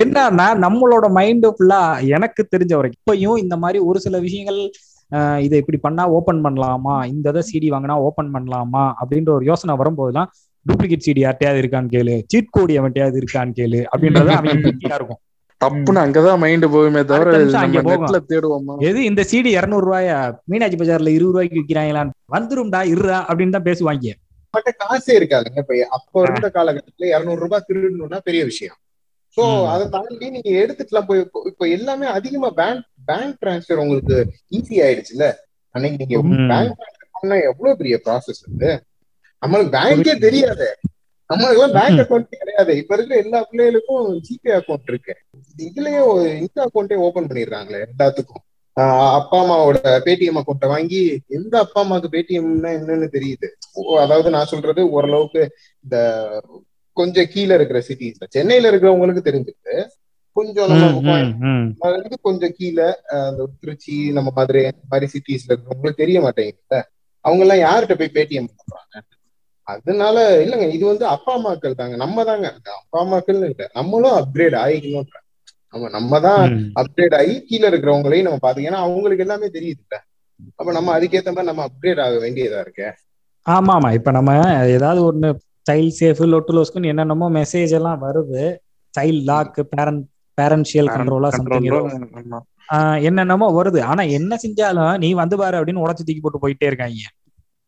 என்னன்னா நம்மளோட மைண்ட் ஃபுல்லா எனக்கு தெரிஞ்ச வரைக்கும் இப்பயும் இந்த மாதிரி ஒரு சில விஷயங்கள் இதை இப்படி பண்ணா ஓபன் பண்ணலாமா? இந்த இதை சிடி வாங்கினா ஓபன் பண்ணலாமா? அப்படின்ற ஒரு யோசனை வரும்போதுதான் டூப்ளிகேட் சிடி யார்ட்டையாவது இருக்கான்னு கேளு. சீட் கோடி அவன்கிட்டயாவது இருக்கான்னு கேளு. அப்படின்றது அவங்க இருக்கும். தப்புன்னு அங்கதான் மைண்ட் போகுமே தவிர தேடுவோமா? எது இந்த சிடி இருநூறு ரூபாயா? மீனாட்சி பஜார்ல இருபது ரூபாய்க்கு விற்கிறாங்களான்னு வந்துரும்டா இருடா அப்படின்னு தான் பேசுவாங்க. பட்ட காசே இருக்காதுங்க. இப்ப அப்ப இருந்த காலகட்டத்துல இருநூறு ரூபாய் திருடணும்னா பெரிய விஷயம். சோ. அதை தாண்டி நீங்க எடுத்துக்கலாம். போய் இப்போ- எல்லாமே அதிகமா பேங்க் பேங்க் டிரான்ஸ்ஃபர் உங்களுக்கு ஈஸி ஆயிடுச்சுல்ல? அன்னைக்கு நீங்க. பேங்க் டிரான்ஸ்ஃபர் பண்ணா எவ்வளவு பெரிய ப்ராசஸ் அது? நம்மளுக்கு பேங்கே தெரியாது. நம்மளுக்கு எல்லாம் பேங்க் அக்கௌண்ட் கிடையாது. இப்ப இருக்கிற எல்லா பிள்ளைகளுக்கும் ஜிபே அக்கௌண்ட் இருக்கு. இதுலயே இந்த அக்கௌண்ட்டே ஓபன் பண்ணிடுறாங்களே எல்லாத்துக்கும். அப்பா அம்மாவோட பேடிஎம் அக்கௌண்ட்டை வாங்கி எந்த அப்பா அம்மாவுக்கு பேடிஎம்னா என்னன்னு தெரியுது. அதாவது நான் சொல்றது ஓரளவுக்கு இந்த கொஞ்சம் கீழே இருக்கிற சிட்டிஸ்ல சென்னையில இருக்கிறவங்களுக்கு தெரிஞ்சுது கொஞ்சம் நம்ம இருந்து கொஞ்சம் கீழே அஹ், இந்த திருச்சி நம்ம மதுரை இந்த மாதிரி சிட்டிஸ்ல இருக்கிறவங்களுக்கு தெரிய மாட்டேங்குது அவங்க எல்லாம் யார்கிட்ட போய் பேடிஎம் பண்றாங்க அதனால இல்லைங்க இது வந்து அப்பா அம்மாக்கள் தாங்க. நம்ம தாங்க. அப்பா அம்மாக்கள்னு இல்லை. நம்மளும் அப்கிரேட் ஆகிக்கணும் நம்ம நம்ம தான். அப்கிரேட் ஆகி கீழே இருக்கிறவங்களையும் நம்ம பாத்தீங்கன்னா அவங்களுக்கு எல்லாமே தெரியுதுல்ல. அப்ப நம்ம அதுக்கேத்த மாதிரி நம்ம அப்கிரேட் ஆக வேண்டியதா இருக்கு? ஆமா ஆமா இப்ப நம்ம ஏதாவது ஒண்ணு சைல்ட் சேஃப் லொட்டு லோஸ்க்குன்னு என்னென்னமோ மெசேஜ் எல்லாம் வருது. சைல்ட் லாக் பேரண்ட் பேரன்ஷியல் கண்ட்ரோலா சம்திங். என்னென்னமோ வருது. ஆனா என்ன செஞ்சாலும் நீ வந்து பாரு அப்படின்னு உடச்சு தூக்கி போட்டு போயிட்டே இருக்காங்க.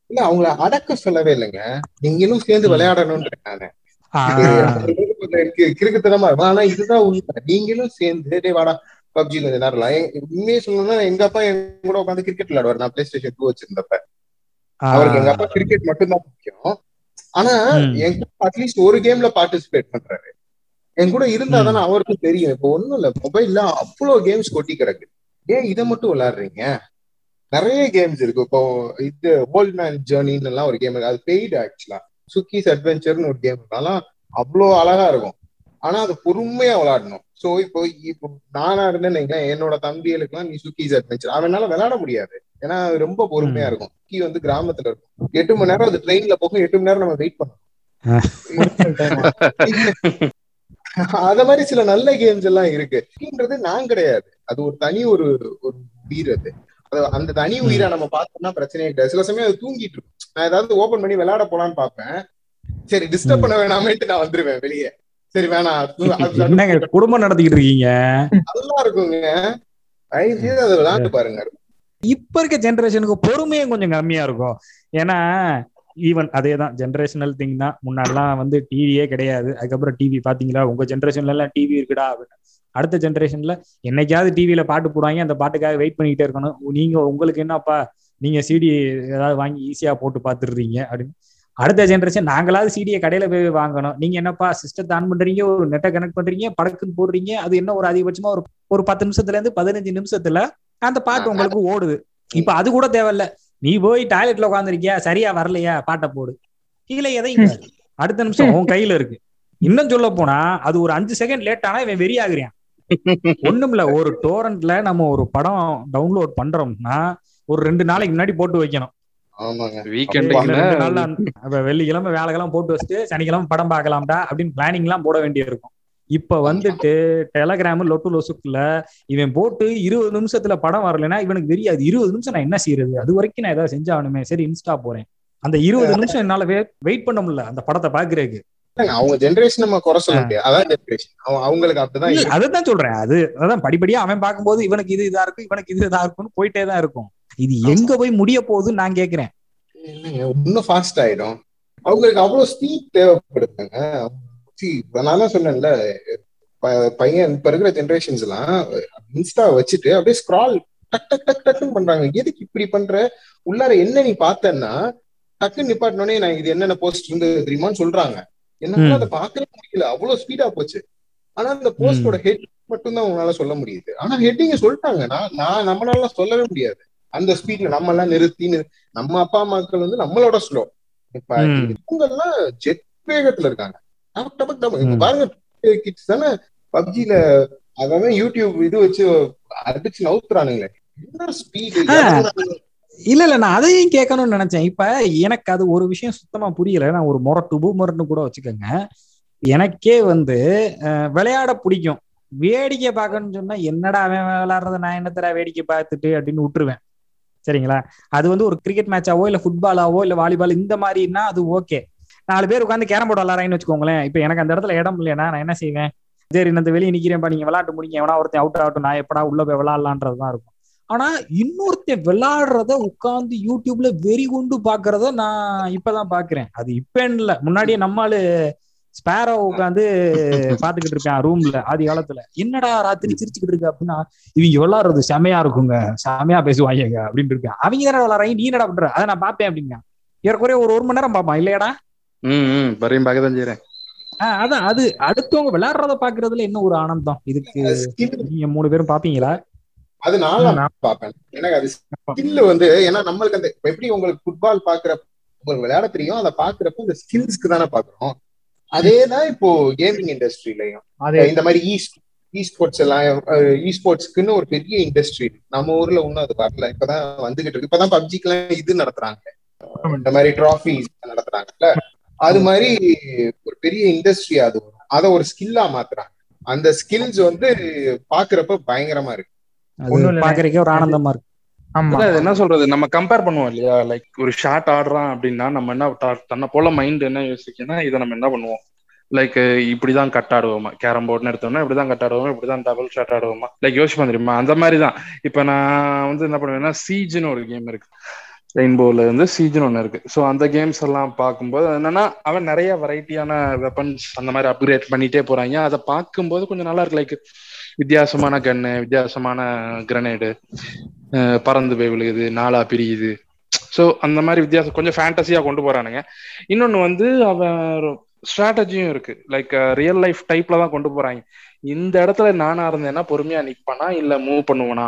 இல்ல அவங்கள அடக்க சொல்லவே இல்லைங்க. நீங்களும் சேர்ந்து ம். விளையாடணும்ன்றேன் கிறுக்குத்தனமா இருக்கும். ஆனா இதுதான் உண்மை. நீங்களும் சேர்ந்து வாடா பப்ஜி கொஞ்ச நேரம் உண்மையை சொல்லணும்னா எங்க அப்பா என் கூட உட்காந்து கிரிக்கெட் விளையாடுவார். நான் பிளே ஸ்டேஷன் டூ வச்சிருந்தப்ப. அவருக்கு எங்க அப்பா கிரிக்கெட் மட்டும்தான் முக்கியம். ஆனா. என் கூட அட்லீஸ்ட் ஒரு கேம்ல பார்ட்டிசிபேட் பண்றாரு. என் கூட இருந்தா தானே அவருக்கும் தெரியும். இப்போ ஒண்ணும் இல்ல. மொபைல்ல அவ்வளவு கேம்ஸ் கொட்டி கிடக்கு. ஏன் இதை மட்டும் விளையாடுறீங்க? நிறைய கேம்ஸ் இருக்கு. இப்போ இது ஓல்ட் மேன் ஜேர்னின்னு எல்லாம் ஒரு கேம் இருக்கு. அது பெய்டு ஆக்சுவலா சுக்கிஸ் அட்வென்ச்சர்னு ஒரு கேம் அதெல்லாம் அவ்வளோ அழகா இருக்கும். ஆனா அது பொறுமையா விளையாடணும். சோ இப்போ இப்போ நானா இருந்தேன்னு என்னோட தம்பிகளுக்குலாம் நீ சுக்கிஸ் அட்வென்ச்சர் அவனால விளையாட முடியாது. ஏன்னா அது ரொம்ப பொறுமையா இருக்கும். சுக்கி வந்து கிராமத்துல இருக்கும். எட்டு மணி நேரம் அது ட்ரெயின்ல போகும். எட்டு மணி நேரம் நம்ம வெயிட் பண்ணணும். அத மாதிரி சில நல்ல கேம்ஸ் எல்லாம் இருக்கு. அப்படின்றது நான் கிடையாது. அது ஒரு தனி ஒரு ஒரு உயிர் அது. அது அந்த தனி உயிரை நம்ம பார்த்தோம்னா பிரச்சனையே கிடையாது. சில சமயம் அது தூங்கிட்டு இருக்கும். நான் ஏதாவது ஓபன் பண்ணி விளையாட போலான்னு பார்ப்பேன். சரி டிஸ்டர்ப் பண்ண வேணாமேட்டு நான் வந்துருவேன் வெளியே. சரி வேணாம். குடும்பம் நடத்திக்கிட்டு இருக்கீங்க? நல்லா இருக்குங்க. அதை விளையாண்டு பாருங்க. இப்ப இருக்க ஜெனரேஷனுக்கு பொறுமையும் கொஞ்சம் கம்மியா இருக்கும். ஏன்னா ஈவன் அதே தான் ஜென்ரேஷனல் திங் தான். முன்னாடிலாம் வந்து டிவியே கிடையாது. அதுக்கப்புறம் டிவி பாத்தீங்களா? உங்க ஜென்ரேஷன்ல எல்லாம் டிவி இருக்குடா அப்படின்னு. அடுத்த ஜென்ரேஷன்ல என்னைக்காவது டிவியில பாட்டு போடுவாங்க அந்த பாட்டுக்காக வெயிட் பண்ணிக்கிட்டே இருக்கணும். நீங்க உங்களுக்கு என்னப்பா நீங்க சிடி ஏதாவது வாங்கி ஈஸியா போட்டு பாத்துடுறீங்க அப்படின்னு. அடுத்த ஜென்ரேஷன் நாங்களாவது சிடியை கடையில போய் வாங்கணும். நீங்க என்னப்பா சிஸ்டத்தை ஆன் பண்றீங்க ஒரு நெட்டை கனெக்ட் பண்றீங்க படக்குன்னு போடுறீங்க அது என்ன ஒரு அதிகபட்சமா ஒரு ஒரு பத்து நிமிஷத்துல இருந்து பதினஞ்சு நிமிஷத்துல அந்த பாட்டு உங்களுக்கு ஓடுது. இப்ப அது கூட தேவையில்ல. நீ போய் டாய்லெட்ல உட்காந்துருக்கியா சரியா வரலையா பாட்டை போடு. கீழே எதையும். அடுத்த நிமிஷம் உன் கையில இருக்கு. இன்னும் சொல்ல போனா அது ஒரு அஞ்சு செகண்ட் லேட் ஆனா இவன் வெறியாகுறான். ஒண்ணுமில்ல ஒரு டோரண்ட்ல நம்ம ஒரு படம் டவுன்லோட் பண்றோம்னா ஒரு ரெண்டு நாளைக்கு முன்னாடி போட்டு வைக்கணும். இல்ல, வெள்ளிக்கிழமை வேலைக்கெல்லாம் போட்டு வச்சுட்டு சனிக்கிழமை படம் பார்க்கலாம்டா அப்படின்னு பிளானிங் எல்லாம் போட வேண்டியது இருக்கும் இப்ப வந்துட்டு டெலகிராம் லொட்டு லொசுக்குல இவன் போட்டு இருபது நிமிஷத்துல படம் வரலைன்னா இவனுக்கு தெரியாது. இருபது நிமிஷம் நான் என்ன செய்யறது? அது வரைக்கும் நான் ஏதாவது செஞ்சாகணுமே. சரி இன்ஸ்டா போறேன். அந்த இருபது நிமிஷம் என்னால வெயிட் பண்ண முடியல அந்த படத்தை பாக்குறதுக்கு அவங்க ஜெனரேஷன் நம்ம குறை சொல்ல முடியாது. அதான் ஜெனரேஷன் அவங்களுக்கு அப்படிதான். அதுதான் சொல்றேன். அது அதான் படிப்படியா அவன் பார்க்கும்போது இவனுக்கு இது இதா இருக்கும் இவனுக்கு இது இதா இருக்கும்னு போயிட்டே தான் இருக்கும். இது எங்க போய் முடிய போகுதுன்னு நான் கேக்குறேன். இன்னும் ஃபாஸ்ட் ஆயிடும். அவங்களுக்கு அவ்வளவு ஸ்பீட் தேவைப்படுதுங்க. நான் சொன்னேன்ல பையன் இப்ப இருக்கிற ஜென்ரேஷன்ஸ் எல்லாம் இன்ஸ்டா வச்சுட்டு அப்படியே ஸ்க்ரால் டக் டக் டக் டக்குன்னு பண்றாங்க. எதுக்கு இப்படி பண்ற? உள்ளார என்ன நீ பார்த்தன்னா டக்குன்னு நிப்பாட்டினோடனே நான் இது என்னென்ன போஸ்ட் இருந்து தெரியுமான்னு சொல்றாங்க. என்னால அதை பாக்கவே முடியல. அவ்வளவு ஸ்பீடா போச்சு. ஆனா அந்த போஸ்டோட ஹெட் மட்டும் தான் உங்களால சொல்ல முடியுது. ஆனா ஹெட்டிங்க சொல்லிட்டாங்க. நான் நான் நம்மளால சொல்லவே முடியாது. அந்த ஸ்பீட்ல நம்ம எல்லாம் நிறுத்தி நம்ம அப்பா அம்மாக்கள் வந்து நம்மளோட ஸ்லோ இப்ப இவங்க எல்லாம் ஜெட் வேகத்துல இருக்காங்க. பாருங்க கிட்ஸ் தானே பப்ஜில அவன் யூடியூப் இது வச்சு அடிச்சு நவுத்துறானுங்களே என்ன ஸ்பீடு இல்ல இல்ல நான் அதையும் கேட்கணும்னு நினைச்சேன். இப்ப எனக்கு அது ஒரு விஷயம் சுத்தமா புரியல. நான் ஒரு முரட்டு பூமர்னு கூட வச்சுக்கோங்க. எனக்கே வந்து விளையாட பிடிக்கும். வேடிக்கை பார்க்கணும்னு சொன்னா என்னடா அவன் விளையாடுறத நான் என்னத்தடா வேடிக்கை பார்த்துட்டு? அப்படின்னு விட்டுருவேன். சரிங்களா? அது வந்து ஒரு கிரிக்கெட் மேட்சாவோ இல்ல ஃபுட்பாலாவோ இல்ல வாலிபால் இந்த மாதிரின்னா அது ஓகே நாலு பேர் உட்காந்து கேரம் போர்டு விளாட்றாங்கன்னு வச்சுக்கோங்களேன். இப்போ எனக்கு அந்த இடத்துல இடம் இல்லையா? நான் என்ன செய்வேன்? சரி இந்த வெளியே நிக்கிறேன்ப்பா நீங்க விளாட்டு முடிங்க. எவனா ஒருத்தன் அவுட் ஆகட்டும். நான் எப்படா உள்ள போய் விளாட்லான்றதுதான் இருக்கும். ஆனா இன்னொருத்தன் விளையாடுறத உட்காந்து யூடியூப்ல வெறி கொண்டு பாக்குறத நான் இப்பதான் பாக்குறேன் அது இப்பன்னு இல்ல. முன்னாடியே நம்மளு ஸ்பேரோ உட்காந்து பாத்துக்கிட்டு இருப்பேன் ரூம்ல ஆதி காலத்துல. என்னடா ராத்திரி சிரிச்சுக்கிட்டு இருக்கு அப்படின்னா இவங்க விளாடுறது செமையா இருக்குங்க. செமையா பேசுவாங்க அப்படின்னு இருப்பேன் அவங்க தானே விளாடுறாங்க நீ என்னடா பண்ற? அதை நான் பாப்பேன் அப்படிங்க ஏறக்குறைய ஒரு ஒரு மணி நேரம் பாப்பான் இல்லையாடா? ம் பரையும் பார்க்க தான் செய்யறேன் அதான். அது அடுத்தவங்க விளையாடுறத பாக்குறதுல என்ன ஒரு ஆனந்தம்? இதுக்கு நீங்க மூணு பேரும் பாப்பீங்களா அது நான் பாப்பேன் எனக்கு அது ஸ்கில் வந்து ஏன்னா நம்மளுக்கு அந்த எப்படி உங்களுக்கு ஃபுட்பால் பாக்குற உங்களுக்கு விளையாட தெரியும் அதை பாக்குறப்ப இந்த ஸ்கில்ஸ்க்கு தானே பாக்குறோம் அதேதான் இப்போ கேமிங் இண்டஸ்ட்ரியிலையும் இந்த மாதிரி ஈ இ ஸ்போர்ட்ஸ் எல்லாம் இ ஸ்போர்ட்ஸ்க்குன்னு ஒரு பெரிய இண்டஸ்ட்ரி நம்ம ஊர்ல இன்னும் அது வரல. இப்பதான் வந்துகிட்டு இருக்கு. இப்பதான் பப்ஜிக்கு எல்லாம் இது நடத்துறாங்க. இந்த மாதிரி ட்ராஃபி நடத்துறாங்கல்ல. அது மாதிரி ஒரு பெரிய இண்டஸ்ட்ரி அது அதை ஒரு ஸ்கில்லா மாத்துறாங்க. அந்த ஸ்கில்ஸ் வந்து பாக்குறப்ப பயங்கரமா இருக்கு. பாக்குறதுக்கே ஒரு ஆனந்தமா இருக்கு. என்ன சொல்றது? நம்ம கம்பேர் பண்ணுவோம் இல்லையா? லைக் ஒரு ஷார்ட் ஆடுறான் அப்படின்னா நம்ம என்ன தன்னை போல மைண்ட் என்ன யோசிக்கனா இதை நம்ம என்ன பண்ணுவோம்? லைக் இப்படிதான் கட் ஆடுவோமா? கேரம் போர்டுன்னு எடுத்தோம்னா இப்படிதான் கட் ஆடுவோமா? இப்படிதான் டபுள் ஷாட் ஆடுவோமா? லைக் யோசிப்பா தெரியுமா? அந்த மாதிரி தான் இப்ப நான் வந்து என்ன பண்ணுவேன்னா சீஜ்னு ஒரு கேம் இருக்கு. ரெயின்போல வந்து சீஜன் ஒன்று இருக்கு. ஸோ அந்த கேம்ஸ் எல்லாம் பார்க்கும்போது என்னன்னா அவன் நிறைய வெரைட்டியான வெப்பன்ஸ் அந்த மாதிரி அப்கிரேட் பண்ணிட்டே போறாங்க. அதை பார்க்கும்போது கொஞ்சம் நல்லா இருக்கு. லைக் வித்தியாசமான கன்னு வித்தியாசமான கிரனேடு பறந்து போய் விழுகுது நாளா பிரியுது. ஸோ அந்த மாதிரி வித்தியாசம் கொஞ்சம் ஃபேண்டசியா கொண்டு போறானுங்க. இன்னொன்னு வந்து அவன் ஸ்ட்ராட்டஜியும் இருக்கு. லைக் ரியல் லைஃப் டைப்ல தான் கொண்டு போறாங்க. இந்த இடத்துல நானா இருந்தேன்னா பொறுமையா நிப்பானா இல்ல மூவ் பண்ணுவனா?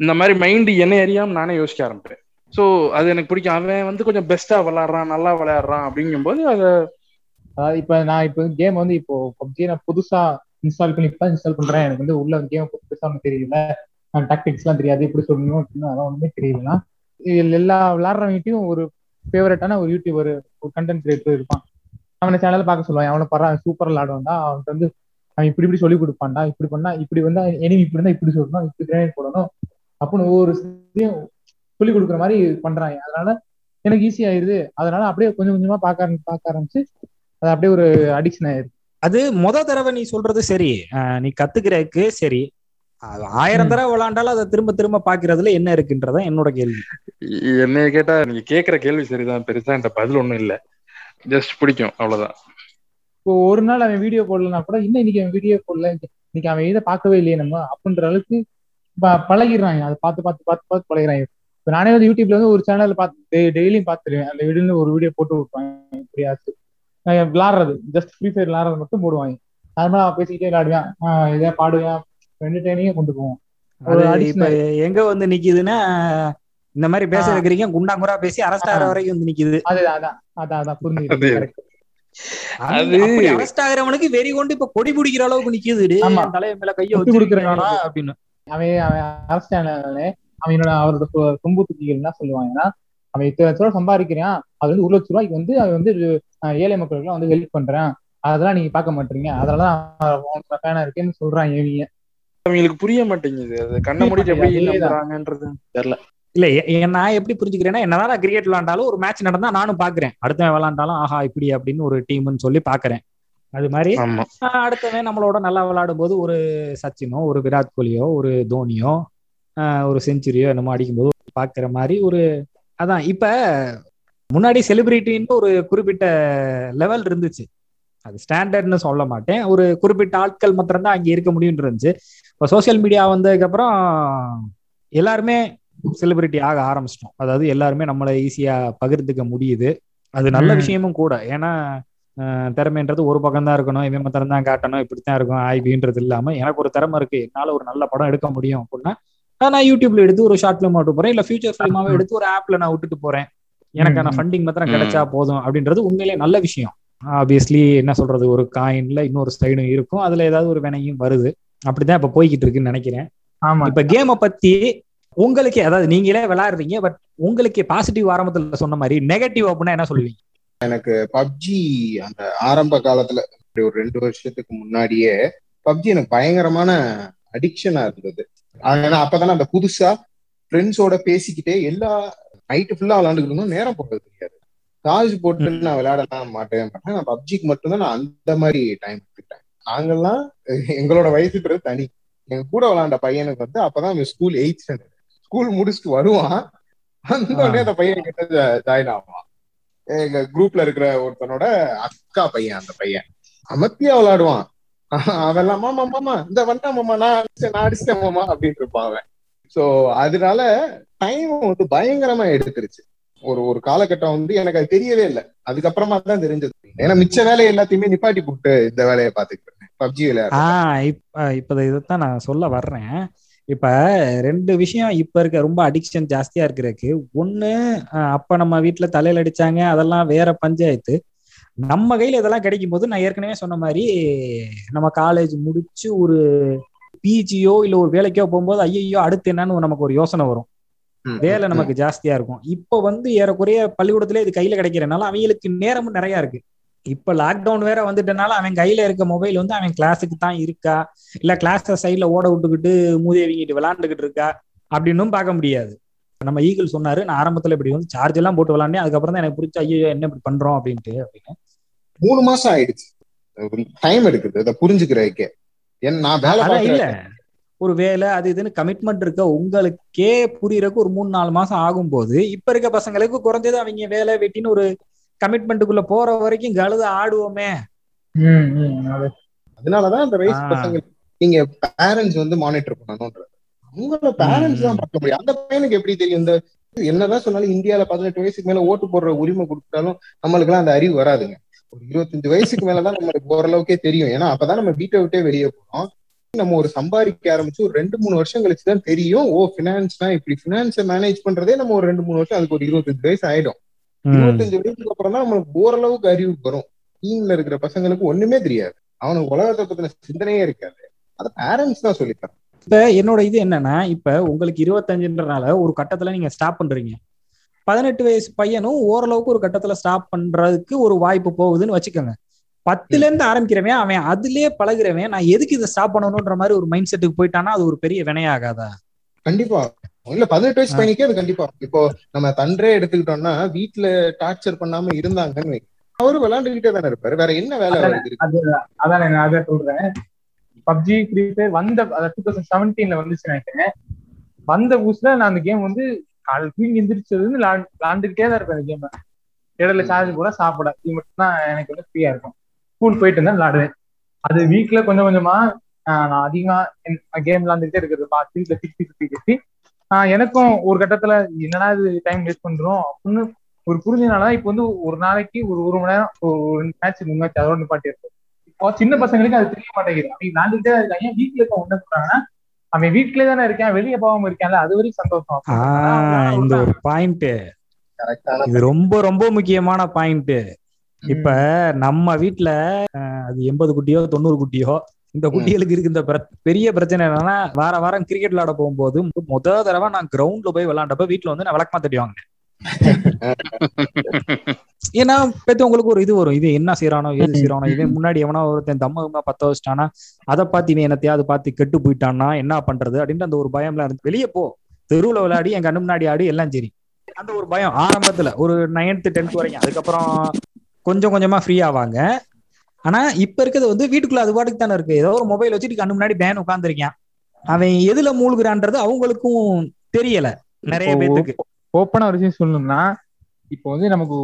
இந்த மாதிரி மைண்ட் என்ன எரியாம நானே யோசிக்க ஆரம்பிப்பேன். ஸோ அது எனக்கு பிடிக்கும். அவன் வந்து கொஞ்சம் பெஸ்டா விளாடுறான் நல்லா விளையாடுறான் அப்படிங்கும்போது அதை அதாவது இப்ப நான் இப்போ கேம் வந்து இப்போ பப்ஜி நான் புதுசா இன்ஸ்டால் பண்ணி இப்போ இன்ஸ்டால் பண்றேன். எனக்கு வந்து உள்ள கேம் புதுசா தெரியல. டாக்டிக்ஸ் எல்லாம் தெரியாது. எப்படி சொல்லணும் அப்படின்னு அதெல்லாம் ஒண்ணுமே தெரியலன்னா எல்லா விளாடுறவங்கிட்டையும் ஒரு ஃபேவரட்டான ஒரு யூடியூபர் ஒரு கண்டென்ட் கிரியேட்டர் இருப்பான். அவனை சேனல்ல பார்க்க சொல்லுவான். அவனை பரவ சூப்பர் விளாடுவான்டா அவன்கிட்ட வந்து அவன் இப்படி இப்படி சொல்லி கொடுப்பான்டா. இப்படி பண்ணா இப்படி வந்தா எனிமி இப்படி இருந்தா இப்படி சொல்லணும். இப்படி கிரேனேட் போடணும். அப்படின்னு ஒவ்வொரு சொல்லி கொடுக்குற மாதிரி பண்றாங்க. அதனால எனக்கு ஈஸி ஆயிருது. அதனால அப்படியே கொஞ்சம் கொஞ்சமா பார்க்க பார்க்க ஆரம்பிச்சு அது அப்படியே ஒரு அடிக்ஷன் ஆயிருது. அது முத தடவை நீ சொல்றது சரி. நீ கத்துக்கிறதுக்கு சரி. ஆயிரம் தடவை விளாண்டாலும் அதை திரும்ப திரும்ப பாக்குறதுல என்ன இருக்குன்றத என்னோட கேள்வி. என்னைய கேட்டா நீங்க கேக்குற கேள்வி சரிதான். பெருசா என்ற பதில் ஒண்ணும் இல்ல. ஜஸ்ட் பிடிக்கும் அவ்வளவுதான். இப்போ ஒரு நாள் அவன் வீடியோ போடலன்னா கூட இன்னும் இன்னைக்கு அவன் வீடியோ போடல இன்னைக்கு அவன் இதை பார்க்கவே இல்லையே நம்ம? அப்படின்ற அளவுக்கு பழகிடுறாங்க. அதை பார்த்து பார்த்து பார்த்து பார்த்து பழகிறாங்க இப்போ நானே வந்து யூடியூப்ல வந்து ஒரு சேனல் பார்த்து டெய்லியும் பார்த்துருவேன். அந்த வீடியோல ஒரு வீடியோ போட்டு விட்பாங்க இப்படியாச்சு விளாடுறது. ஜஸ்ட் ஃப்ரீ ஃபயர் விளாடுறது மட்டும் போடுவாங்க. அது மாதிரி பேசிக்கிட்டே விளாடுவேன் இதே பாடுவேன். என்டர்டைனிங்கே கொண்டு போவோம். இப்ப எங்க வந்து நிக்குதுன்னா இந்த மாதிரி பேச வைக்கிறீங்க குண்டாங்குறா பேசி அரெஸ்ட் ஆகிற வரைக்கும் வந்து நிக்குது. அது அதான் அதான் அதான் புரிஞ்சுக்கிட்டு அரெஸ்ட் ஆகிறவனுக்கு வெறி கொண்டு இப்ப கொடி பிடிக்கிற அளவுக்கு நிக்குது தலைய மேல கைய வச்சு கொடுக்குறானா. அப்படின்னு. அவன் அவன் அரெஸ்ட் ஆனாலே அவனோட அவரோட சொம்பு துக்கிகள் என்ன சொல்லுவாங்கன்னா அவன் இத்தனை லட்ச ரூபா சம்பாதிக்கிறான் அது வந்து ஒரு லட்ச ரூபாய்க்கு வந்து அவன் வந்து ஏழை மக்களுக்கு வந்து ஹெல்ப் பண்றேன். அதெல்லாம் நீங்க பார்க்க மாட்டீங்க. அதனாலதான் ஃபேனா இருக்கேன்னு சொல்றாங்க இவங்க. அவங்களுக்கு புரிய மாட்டேங்குது. அது கண்ண முடிட்டு எப்படி தெரியல. இல்ல நான் எப்படி புரிஞ்சுக்கிறேன்னா என்னதான் கிரிக்கெட் விளாண்டாலும் ஒரு மேட்ச் நடந்தா நானும் பாக்குறேன் அடுத்தவன் விளாண்டாலும் ஆஹா இப்படி அப்படின்னு ஒரு டீம்னு சொல்லி பாக்குறேன் அது மாதிரி அடுத்தவன் நம்மளோட நல்லா விளையாடும் போது ஒரு சச்சினோ ஒரு விராட் கோலியோ ஒரு தோனியோ ஒரு செஞ்சுரியோ என்னமோ அடிக்கும்போது பாக்குற மாதிரி ஒரு அதான் இப்ப முன்னாடி செலிபிரிட்டின்னு ஒரு குறிப்பிட்ட லெவல் இருந்துச்சு. அது ஸ்டாண்டர்ட்னு சொல்ல மாட்டேன். ஒரு குறிப்பிட்ட ஆட்கள் மாத்திரம் தான் அங்கே இருக்க முடியும் இருந்துச்சு. இப்போ சோசியல் மீடியா வந்ததுக்கு அப்புறம் எல்லாருமே செலிபிரிட்டி ஆக ஆரம்பிச்சிட்டோம். அதாவது எல்லாருமே நம்மளை ஈஸியா பகிர்ந்துக்க முடியுது. அது நல்ல விஷயமும் கூட. ஏன்னா திறமைன்றது ஒரு பக்கம் தான் இருக்கணும். இவன் மாத்திரம் தான் காட்டணும். இப்படித்தான் இருக்கும் ஆய்வுன்றது இல்லாம எனக்கு ஒரு திறமை இருக்கு. என்னால ஒரு நல்ல படம் எடுக்க முடியும் அப்படின்னா நான் யூடியூப்ல எடுத்து ஒரு ஷார்ட் பிலிம் விட்டு போறேன். இல்ல ஃபியூச்சர் பிலிமாவே எடுத்து ஒரு ஆப்ல நான் விட்டுட்டு போறேன். எனக்கான ஃபண்டிங் மாத்திரம் கிடைச்சா போதும் அப்படின்றது உண்மையிலேயே நல்ல விஷயம். ஆப்வியஸ்லி என்ன சொல்றது ஒரு காயின்ல இன்னொரு சைடும் இருக்கும். அதுல ஏதாவது ஒரு வினையும் வருது. அப்படிதான் இப்ப போய்கிட்டு இருக்குன்னு நினைக்கிறேன். இப்ப கேமை பத்தி உங்களுக்கு அதாவது நீங்களே விளையாடுறீங்க பட் உங்களுக்கு பாசிட்டிவ் ஆரம்பத்துல சொன்ன மாதிரி நெகட்டிவ் அப்படின்னா என்ன சொல்லுவீங்க? எனக்கு பப்ஜி அந்த ஆரம்ப காலத்துல ஒரு ரெண்டு வருஷத்துக்கு முன்னாடியே பப்ஜி எனக்கு பயங்கரமான அடிக்ஷனா இருந்தது. ஏன்னா அப்பதானே அந்த புதுசா ஃப்ரெண்ட்ஸோட பேசிக்கிட்டே எல்லா நைட்டு ஃபுல்லா விளாண்டுக்கிட்டு இருந்தோம். நேரம் போகிறது தெரியாது. சார்ஜ் போட்டு நான் விளையாடலாம் மாட்டேன் மாட்டேன். நான் பப்ஜிக்கு மட்டும்தான் நான் அந்த மாதிரி டைம் எடுத்துக்கிட்டேன். நாங்கெல்லாம் எங்களோட வயசுன்றது தனி. எங்க கூட விளையாண்ட பையனுக்கு வந்து அப்பதான் ஸ்கூல் எயிட் ஸ்டாண்டர்ட் ஸ்கூல் முடிச்சுட்டு வருவான். அந்த உடனே அந்த பையன் கிட்ட ஜாயின் ஆவான். எங்க குரூப்ல இருக்கிற ஒருத்தனோட அக்கா பையன் அந்த பையன். அமத்தியா விளையாடுவான். அவெல்லாம் மாமா மாமா இந்த வந்தா மாமா நான் அடிச்சேன் நான் அடிச்சிட்டேன் மாமா அப்படின்னு இருப்பான் அவன். சோ அதனால டைம் வந்து பயங்கரமா எடுத்துருச்சு. ஒரு ஒரு காலகட்டம் வந்து எனக்கு அது தெரியவே இல்லை. அதுக்கப்புறமா தான் தெரிஞ்சது. ஏன்னா மிச்ச வேலையை எல்லாத்தையுமே நிப்பாட்டி போட்டு இந்த வேலையை பாத்துக்கிட்டேன் பப்ஜி விளையாடு ஆஹ் இப்ப இதைத்தான் நான் சொல்ல வர்றேன். இப்ப ரெண்டு விஷயம் இப்ப இருக்க ரொம்ப அடிக்ஷன் ஜாஸ்தியா இருக்கிறதுக்கு. ஒண்ணு அப்ப நம்ம வீட்டுல தலையில அடிச்சாங்க அதெல்லாம் வேற பஞ்சாயத்து. நம்ம கையில இதெல்லாம் கிடைக்கும் போது நான் ஏற்கனவே சொன்ன மாதிரி நம்ம காலேஜ் முடிச்சு ஒரு பிஜியோ இல்ல ஒரு வேலைக்கோ போகும்போது ஐயோ அடுத்து என்னன்னு நமக்கு ஒரு யோசனை வரும். வேலை நமக்கு ஜாஸ்தியா இருக்கும். இப்ப வந்து ஏறக்குறைய பள்ளிக்கூடத்துல இது கையில கிடைக்கிறனால அவங்களுக்கு நேரமும் நிறைய இருக்கு. இப்ப லாக்டவுன் வேற வந்துட்டனால அவன் கையில இருக்க மொபைல் வந்து அவன் கிளாஸுக்கு தான் இருக்கா? இல்ல கிளாஸ் சைட்ல ஓட விட்டுக்கிட்டு மூதேவிங்கிட்டு விளாண்டுகிட்டு இருக்கா? அப்படின்னும் பார்க்க முடியாது. நம்ம ஈகிள் சொன்னாரு நான் ஆரம்பத்துல இப்படி வந்து சார்ஜ் எல்லாம் போட்டு விளாண்டேன் அதுக்கப்புறம் தான் எனக்கு பிடிச்ச ஐயோ என்ன இப்படி பண்றோம் அப்படின்ட்டு அப்படின்னு. மூணு மாசம் ஆயிடுச்சு. டைம் எடுக்குது அதை புரிஞ்சுக்கிறதுக்கே நான் வேலை இல்ல. ஒரு வேலை அது இதுன்னு கமிட்மெண்ட் இருக்க உங்களுக்கே புரியறதுக்கு ஒரு மூணு நாலு மாசம் ஆகும் போது இப்ப இருக்க பசங்களுக்கு குறைஞ்சது அவங்க வேலை வெட்டின்னு ஒரு கமிட்மெண்ட்டுக்குள்ள போற வரைக்கும் கழுத ஆடுவோமே. அதனாலதான் அந்த வயசு பசங்க நீங்க பேரண்ட்ஸ் வந்து மானிட்டர் பண்ணணும்ன்றது அவங்கள பேரண்ட்ஸ் தான் பார்க்க முடியும். அந்த பையனுக்கு எப்படி தெரியும்? இந்த என்னதான் சொன்னாலும் இந்தியால பதினெட்டு வயசுக்கு மேல ஓட்டு போடுற உரிமை கொடுத்தாலும் நம்மளுக்கு எல்லாம் அந்த அறிவு வராதுங்க. ஒரு இருபத்தஞ்சு வயசுக்கு மேலதான் நம்மளுக்கு ஓரளவுக்கே தெரியும். ஏன்னா அப்பதான் நம்ம வீட்டை விட்டே வெளியே போறோம். நம்ம ஒரு சம்பாதிக்க ஆரம்பிச்சு ஒரு ரெண்டு மூணு வருஷம் கழிச்சுதான் தெரியும் ஓ பினான்ஸ்னா இப்படி பினான்ஸை மேனேஜ் பண்றதே நம்ம ஒரு ரெண்டு மூணு வருஷம் அதுக்கு ஒரு இருபத்தஞ்சு வயசு ஆயிடும். இருபத்தஞ்சு வயசுக்கு அப்புறம் தான் நம்மளுக்கு ஓரளவுக்கு அறிவு வரும். டீம்ல இருக்கிற பசங்களுக்கு ஒண்ணுமே தெரியாது. அவனுக்கு உலகத்தை பத்தின சிந்தனையே இருக்காது. அதை பேரண்ட்ஸ் தான் சொல்லித்தரேன் இப்ப என்னோட இது என்னன்னா இப்ப உங்களுக்கு இருபத்தஞ்சுன்றனால ஒரு கட்டத்துல நீங்க ஸ்டாப் பண்றீங்க. பதினெட்டு வயசு பையனும் ஓரளவுக்கு ஒரு கட்டத்துல ஸ்டாப் பண்றதுக்கு ஒரு வாய்ப்பு போகுதுன்னு வச்சுக்கோங்க. பத்துல இருந்து ஆரம்பிக்கிறவன் அவன் அதுலயே பழகிறவன் நான் எதுக்கு இதை ஸ்டாப் பண்ணணும்ன்ற மாதிரி ஒரு மைண்ட் செட்டுக்கு போயிட்டானா அது ஒரு பெரிய வினையாகாதா? கண்டிப்பா. இல்ல பதினெட்டு வயசு பையனுக்கே அது கண்டிப்பா. இப்போ நம்ம தன்றே எடுத்துக்கிட்டோம்னா வீட்டுல டார்ச்சர் பண்ணாம இருந்தாங்கன்னு அவரு விளையாண்டுகிட்டே தானே இருப்பாரு. வேற என்ன வேலை அதான் நான் அதை சொல்றேன். பப்ஜி ஃப்ரீ ஃபயர் வந்த டூ தௌசண்ட் செவன்டீன்ல வந்துச்சு நினைக்கிறேன். வந்த புதுசுல நான் அந்த கேம் வந்து கால் தூங்கி எந்திரிச்சது வந்து விளாண்டுக்கிட்டே தான் இருப்பேன் அந்த கேம் இடையில சார்ஜ் கூட சாப்பிட இது மட்டும் தான் எனக்கு வந்து ஃப்ரீயா இருக்கும். ஸ்கூல் போயிட்டு இருந்தா விளாடுவேன். அது வீக்ல கொஞ்சம் கொஞ்சமா நான் அதிகமா கேம் விளாண்டுக்கிட்டே இருக்கிறது பார்த்து வீட்டுல திட்டி சுத்தி திட்டி எனக்கும் ஒரு கட்டத்துல என்னடா இது டைம் வேஸ்ட் பண்றோம் அப்படின்னு ஒரு புரிஞ்சனால இப்போ வந்து ஒரு நாளைக்கு ஒரு ஒரு மணி நேரம் ஒரு மேட்ச் மூணு மேட்ச் அதோட நிப்பாட்டி இருக்கும் சின்ன பசங்களுக்கு அது தெரிய மாட்டேங்குது. அவங்க விளாண்டுக்கிட்டே தான் இருக்காங்க வீட்டுல இருக்க என்ன சொல்றாங்கன்னா அவன் வீட்லயே தானே இருக்கேன் வெளியே போகாம இருக்கான்ல அது வரைக்கும் சந்தோஷம் இந்த ஒரு பாயிண்ட் இது ரொம்ப ரொம்ப முக்கியமான பாயிண்ட் இப்ப நம்ம வீட்டுல அது எண்பது குட்டியோ தொண்ணூறு குட்டியோ இந்த குட்டிகளுக்கு இருக்கு இந்த பெரிய பிரச்சனை என்னன்னா வார வாரம் கிரிக்கெட் விளையாட போகும்போது முத தடவை நான் கிரவுண்ட்ல போய் விளையாண்டப்ப வீட்டுல வந்து நான் விளக்கமா தட்டி வாங்கினேன். ஏன்னா பெத்தவங்களுக்கு ஒரு இது வரும். இது என்ன செய்யறானோ எது செய்யறானோ இவன் முன்னாடி எவனா ஒருத்தன் தம்ம தம்மா பத்த வச்சிட்டானா அதை பார்த்து இவன் என்னத்தையாவது பார்த்து கெட்டு போயிட்டானா என்ன பண்றது? அப்படின்ட்டு அந்த ஒரு பயம்ல இருந்து வெளியே போ. தெருவுல விளையாடி என் கண்ணு முன்னாடி ஆடி எல்லாம் சரி. அந்த ஒரு பயம் ஆரம்பத்துல ஒரு நைன்த் டென்த் வரைக்கும் அதுக்கப்புறம் கொஞ்சம் கொஞ்சமா ஃப்ரீ ஆவாங்க. ஆனா இப்ப இருக்கிறது வந்து வீட்டுக்குள்ள அது பாட்டுக்கு தானே இருக்கு. ஏதோ ஒரு மொபைல் வச்சுட்டு கண்ணு முன்னாடி பேன் உட்காந்துருக்கான் அவன் எதுல மூழ்கிறான்றது அவங்களுக்கும் தெரியல நிறைய பேத்துக்கு. ஓப்பனா ஒரு விஷயம் சொல்லணும்னா இப்போ வந்து நமக்கு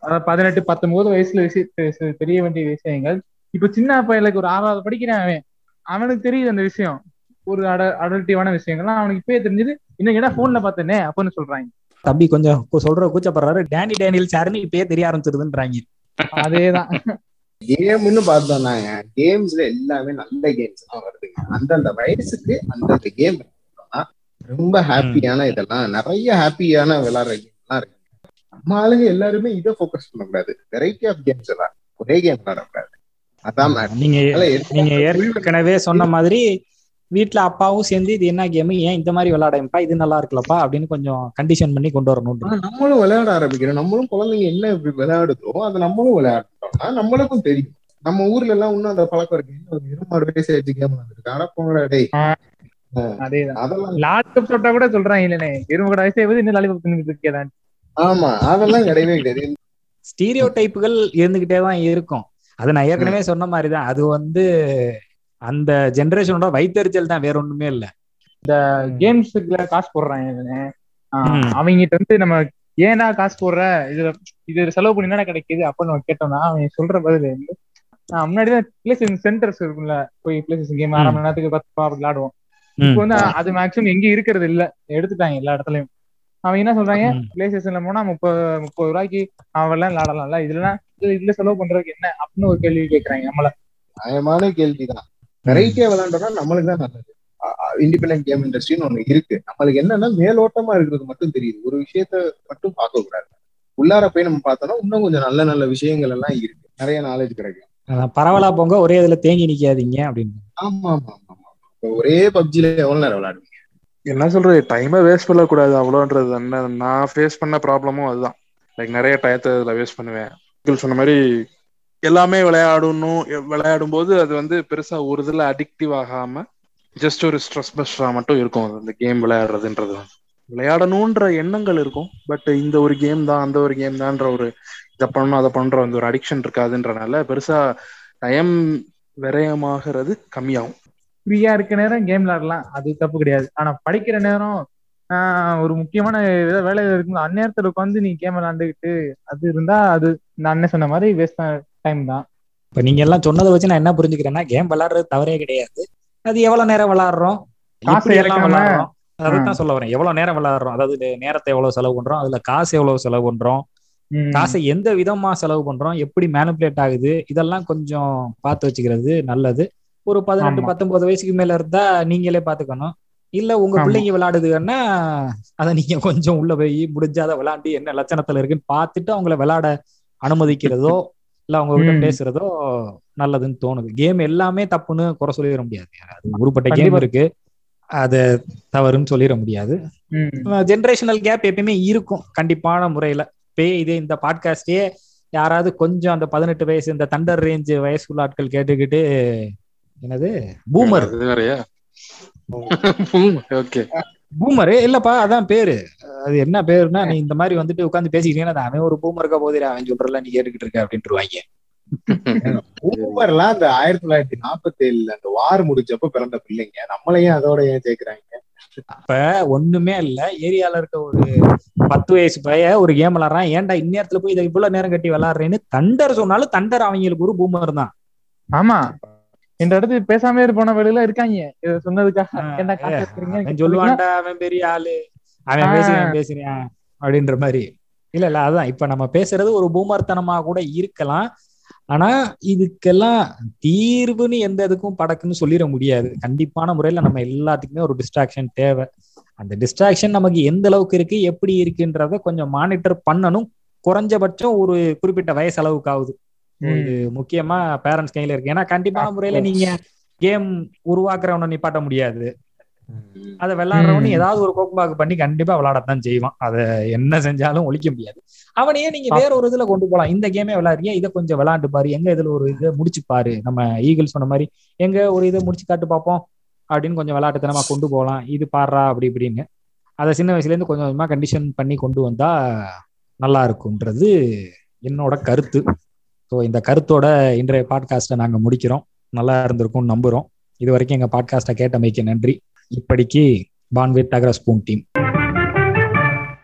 அதாவது பதினெட்டு பத்தொன்பது வயசுல விஷய தெரிய வேண்டிய விஷயங்கள். இப்ப சின்ன பையனுக்கு ஒரு ஆறாவது படிக்கிறான் அவன். அவனுக்கு தெரியுது அந்த விஷயம். ஒரு அட அடல்ட்டிவான விஷயங்கள்லாம் அவனுக்கு இப்பயே தெரிஞ்சது. இன்னும் என்ன போன்ல பார்த்தனே அப்படின்னு சொல்றாங்க. தம்பி கொஞ்சம் சொல்ற கூச்சப்படுறாரு. டேனி டேனியல் சாருன்னு இப்பயே தெரிய ஆரம்பிச்சிருதுன்றாங்க. அதேதான். கேம்னு பார்த்தோம்னா கேம்ஸ்ல எல்லாமே நல்ல கேம்ஸ் தான் வருதுங்க. அந்தந்த வயசுக்கு அந்தந்த கேம் ரொம்ப ஹாப்பியான இதெல்லாம் நிறைய ஹாப்பியான விளையாடுற கேம்லாம் இருக்கு. நம்ம ஆளுங்க எல்லாருமே இதை ஃபோக்கஸ் பண்ணக்கூடாது வெரைட்டி ஆஃப் கேம்ஸ் எல்லாம் ஒரே கேம் விளையாடக்கூடாது அதான். நீங்க நீங்க ஏற்கனவே சொன்ன மாதிரி வீட்ல அப்பாவும் சேர்ந்து இது என்ன கேம் ஏன் இந்த மாதிரி விளையாடப்பா இது நல்லா இருக்குல்லப்பா? அப்படின்னு கொஞ்சம் கண்டிஷன் பண்ணி கொண்டு வரணும் நம்மளும் விளையாட ஆரம்பிக்கிறோம். நம்மளும் குழந்தைங்க என்ன விளையாடுதோ அதை நம்மளும் விளையாடுறோம்னா நம்மளுக்கும் தெரியும். நம்ம ஊர்ல எல்லாம் இன்னும் அந்த பழக்கம் இருக்கு. ஒரு இருமாறு வயசு ஆயிடுச்சு கேம் விளையாண்டுருக்கு ஆனா போங்கடா டேய். அதெல்லாம் லாலிபப் தொட்டா கூட சொல்றாங்க இல்லனே எருமை கூட வயசே இன்னும் லாலிபப் தின்னுட்டு இருக்கேதான் ஆமா அதெல்லாம் கிடையவே கிடையாது. ஸ்டீரியோ டைப்புகள் இருந்துகிட்டே தான் இருக்கும். அது நான் ஏற்கனவே சொன்ன மாதிரி தான் அது வந்து அந்த ஜெனரேஷனோட வைத்தறிச்சல் தான் வேற ஒண்ணுமே இல்ல. கேம்ஸுக்குள்ள காசு போடுறாங்க. அவங்கிட்ட வந்து நம்ம ஏன்னா காசு போடுற? இதுல இது செலவு பண்ணி என்ன கிடைக்குது? அப்படின்னு நம்ம கேட்டோம்னா அவன் சொல்ற பதில் வந்து ஆஹ் முன்னாடி தான் பிளே ஸ்டேஷன் சென்டர்ஸ் இருக்கும்ல போய் பிளே ஸ்டேஷன் கேம் அரை மணி நேரத்துக்கு பத்து ரூபா அப்படி விளையாடுவோம். இப்போ வந்து அது மேக்ஸிமம் எங்க இருக்கிறது இல்ல. எடுத்துட்டாங்க எல்லா இடத்துலயும். அவன் என்ன சொல்றாங்க. பிளே ஸ்டேஷன்ல போனா முப்பது முப்பது ரூபாய்க்கு அவன் எல்லாம் விளையாடலாம்ல இதுல இதுல செலவு பண்றதுக்கு என்ன? அப்படின்னு ஒரு கேள்வி கேக்குறாங்க நம்மள. நியாயமான கேள்விதான். வெரைட்டியா விளையாண்டோம்னா நம்மளுக்கு தான் நல்லது. இண்டிபெண்டன்ட் கேம் இண்டஸ்ட்ரின்னு ஒண்ணு இருக்கு. நம்மளுக்கு என்னன்னா மேலோட்டமா இருக்கிறது மட்டும் தெரியுது. ஒரு விஷயத்த மட்டும் பார்க்க கூடாது. உள்ளார போய் நம்ம பார்த்தோம்னா இன்னும் கொஞ்சம் நல்ல நல்ல விஷயங்கள் எல்லாம் இருக்கு. நிறைய நாலேஜ் கிடைக்கும். பரவலா போங்க ஒரே இதுல தேங்கி நிக்காதீங்க அப்படின்னு. ஆமா ஆமா. ஒரே பப்ஜில எவ்வளவு நேரம் விளையாடுவீங்க? என்ன சொல்றது டைமை வேஸ்ட் பண்ணக்கூடாது. அவ்வளோன்றது என்ன? நான் ஃபேஸ் பண்ண ப்ராப்ளமும் அதுதான். லைக் நிறைய டயத்தை இதுல வேஸ்ட் பண்ணுவேன். சொன்ன மாதிரி எல்லாமே விளையாடணும். விளையாடும் போது அது வந்து பெருசா ஒரு இதுல அடிக்டிவ் ஆகாம ஜஸ்ட் ஒரு ஸ்ட்ரெஸ் பஸ்டரா மட்டும் இருக்கும். அது அந்த கேம் விளையாடுறதுன்றது வந்து. விளையாடணுன்ற எண்ணங்கள் இருக்கும். பட் இந்த ஒரு கேம் தான் அந்த ஒரு கேம் தான்ன்ற ஒரு இதை பண்ணணும் அதை பண்ற அந்த ஒரு அடிக்ஷன் இருக்காதுன்றனால பெருசா டைம் விரயமாகிறது கம்மியாகும். ஃப்ரீயா இருக்க நேரம் கேம் விளையாடலாம். அது தப்பு கிடையாது. ஆனா படிக்கிற நேரம் ஒரு முக்கியமான வேலை இருக்கும் அந்நேரத்துல உட்காந்து நீ கேம் விளையாண்டுக்கிட்டு அது இருந்தா அது நான் அண்ணன் சொன்ன மாதிரி வேஸ்ட் டைம் தான். இப்ப நீங்க எல்லாம் சொன்னதை வச்சு நான் என்ன புரிஞ்சுக்கிறேன்னா கேம் விளையாடுறது தவறே கிடையாது. அது எவ்வளவு நேரம் விளையாடுறோம்? காசு எல்லாம் விளையாடுறோம். அதைத்தான் சொல்ல வரேன். எவ்வளவு நேரம் விளையாடுறோம்? அதாவது நேரத்தை எவ்வளவு செலவு பண்றோம்? அதுல காசு எவ்வளவு செலவு பண்றோம். காசை எந்த விதமா செலவு பண்றோம்? எப்படி மேனிபுலேட் ஆகுது? இதெல்லாம் கொஞ்சம் பார்த்து வச்சுக்கிறது நல்லது. ஒரு பதினெட்டு. பத்தொன்பது வயசுக்கு மேல இருந்தா நீங்களே பாத்துக்கணும் இல்ல உங்க. பிள்ளைங்க விளையாடுதுன்னா அதை நீங்க கொஞ்சம் உள்ள போய் முடிஞ்சாத விளையாண்டு என்ன லட்சணத்துல இருக்குன்னு பார்த்துட்டு அவங்கள விளையாட அனுமதிக்கிறதோ இல்ல அவங்க கிட்ட. பேசுறதோ நல்லதுன்னு தோணுது கேம் எல்லாமே தப்புன்னு குறை சொல்லிட முடியாது அது உருப்பட்ட கேம். இருக்கு அது தவறுன்னு சொல்லிட முடியாது. ஜென்ரேஷனல் கேப் எப்பயுமே இருக்கும் கண்டிப்பான முறையில பே இதே இந்த பாட்காஸ்டே யாராவது கொஞ்சம் அந்த பதினெட்டு வயசு இந்த தண்டர் ரேஞ்ச் வயசுக்குள்ள ஆட்கள் கேட்டுக்கிட்டு என்னது? பூமர் அது வேறயா? ஓகே பூமரு இல்லப்பா அதான் பேரு. அது என்ன பேருன்னா நீ இந்த மாதிரி வந்துட்டு உட்காந்து பேசிக்கிட்டீங்கன்னா அவன் ஒரு பூமருக்கா போதிர அவன் சொல்றல நீ கேட்டுக்கிட்டு இருக்க அப்படின்ட்டுருவாங்க பூமர்லாம் அந்த ஆயிரத்தி தொள்ளாயிரத்தி நாற்பத்தி ஏழுல அந்த வார் முடிச்சப்ப பிறந்த பிள்ளைங்க. நம்மளையும் அதோட ஏன் சேர்க்கிறாங்க அப்ப ஒண்ணுமே இல்ல. ஏரியால இருக்க ஒரு பத்து வயசு பைய ஒரு கேம் விளாடுறான். ஏன்டா இந்நேரத்துல போய் இதை இவ்வளவு நேரம் கட்டி விளாடுறேன்னு தண்டர் சொன்னாலும் தண்டர் அவங்களுக்கு ஒரு பூமர் தான். ஆமா. இந்த இடத்துக்கு பேசாம போன வேலையில இருக்காங்க. இத சொன்னதுக்காக என்ன காசு எடுக்குறீங்க? அவன் சொல்லுவான்டா அவன் பெரிய ஆளு. அவன். பேசுறான் பேசுறான் அப்படின்ற மாதிரி. இல்ல இல்ல அதான். இப்ப நம்ம பேசுறது ஒரு பூமர்த்தனமா கூட இருக்கலாம். ஆனா இதுக்கெல்லாம் தீர்வுன்னு எந்த இதுக்கும் படக்குன்னு சொல்லிட முடியாது. கண்டிப்பான முறையில நம்ம எல்லாத்துக்குமே ஒரு டிஸ்ட்ராக்ஷன் தேவை. அந்த டிஸ்ட்ராக்ஷன் நமக்கு எந்த அளவுக்கு இருக்கு எப்படி இருக்குன்றத கொஞ்சம் மானிட்டர் பண்ணணும். குறைஞ்சபட்சம் ஒரு குறிப்பிட்ட வயசு அளவுக்கு ஆகுது இது முக்கியமா பேரண்ட்ஸ் கையில இருக்கு. ஏன்னா கண்டிப்பான முறையில நீங்க கேம் உருவாக்குறவனை நிப்பாட்ட முடியாது. அதை விளையாடுறவனு. ஏதாவது ஒரு கோக்குபாக்கு பண்ணி கண்டிப்பா விளையாடத்தான் செய்வான். அதை என்ன செஞ்சாலும் ஒழிக்க முடியாது. அவனையே நீங்க வேற ஒரு இதுல கொண்டு போலாம். இந்த கேமே விளையாடுறியா இதை கொஞ்சம் விளையாண்டு பாரு. எங்க இதுல ஒரு இதை முடிச்சு பாரு. நம்ம ஈகிள் சொன்ன மாதிரி எங்க ஒரு இதை முடிச்சு காட்டு பார்ப்போம் அப்படின்னு கொஞ்சம் விளையாட்டுத்தனமா கொண்டு போகலாம் இது பாடுறா அப்படி இப்படின்னு. அதை சின்ன வயசுல இருந்து கொஞ்சம் கொஞ்சமா கண்டிஷன் பண்ணி கொண்டு வந்தா நல்லா இருக்கும்ன்றது என்னோட கருத்து. ஸோ இந்த கருத்தோட இன்றைய பாட்காஸ்ட்டை நாங்கள் முடிக்கிறோம். நல்லா இருந்திருக்கும்னு நம்புகிறோம் இது வரைக்கும் எங்கள் பாட்காஸ்ட்டை கேட்டமைக்கு நன்றி. இப்படிக்கு பான்வித் அக்ரஸ்பூன் டீம்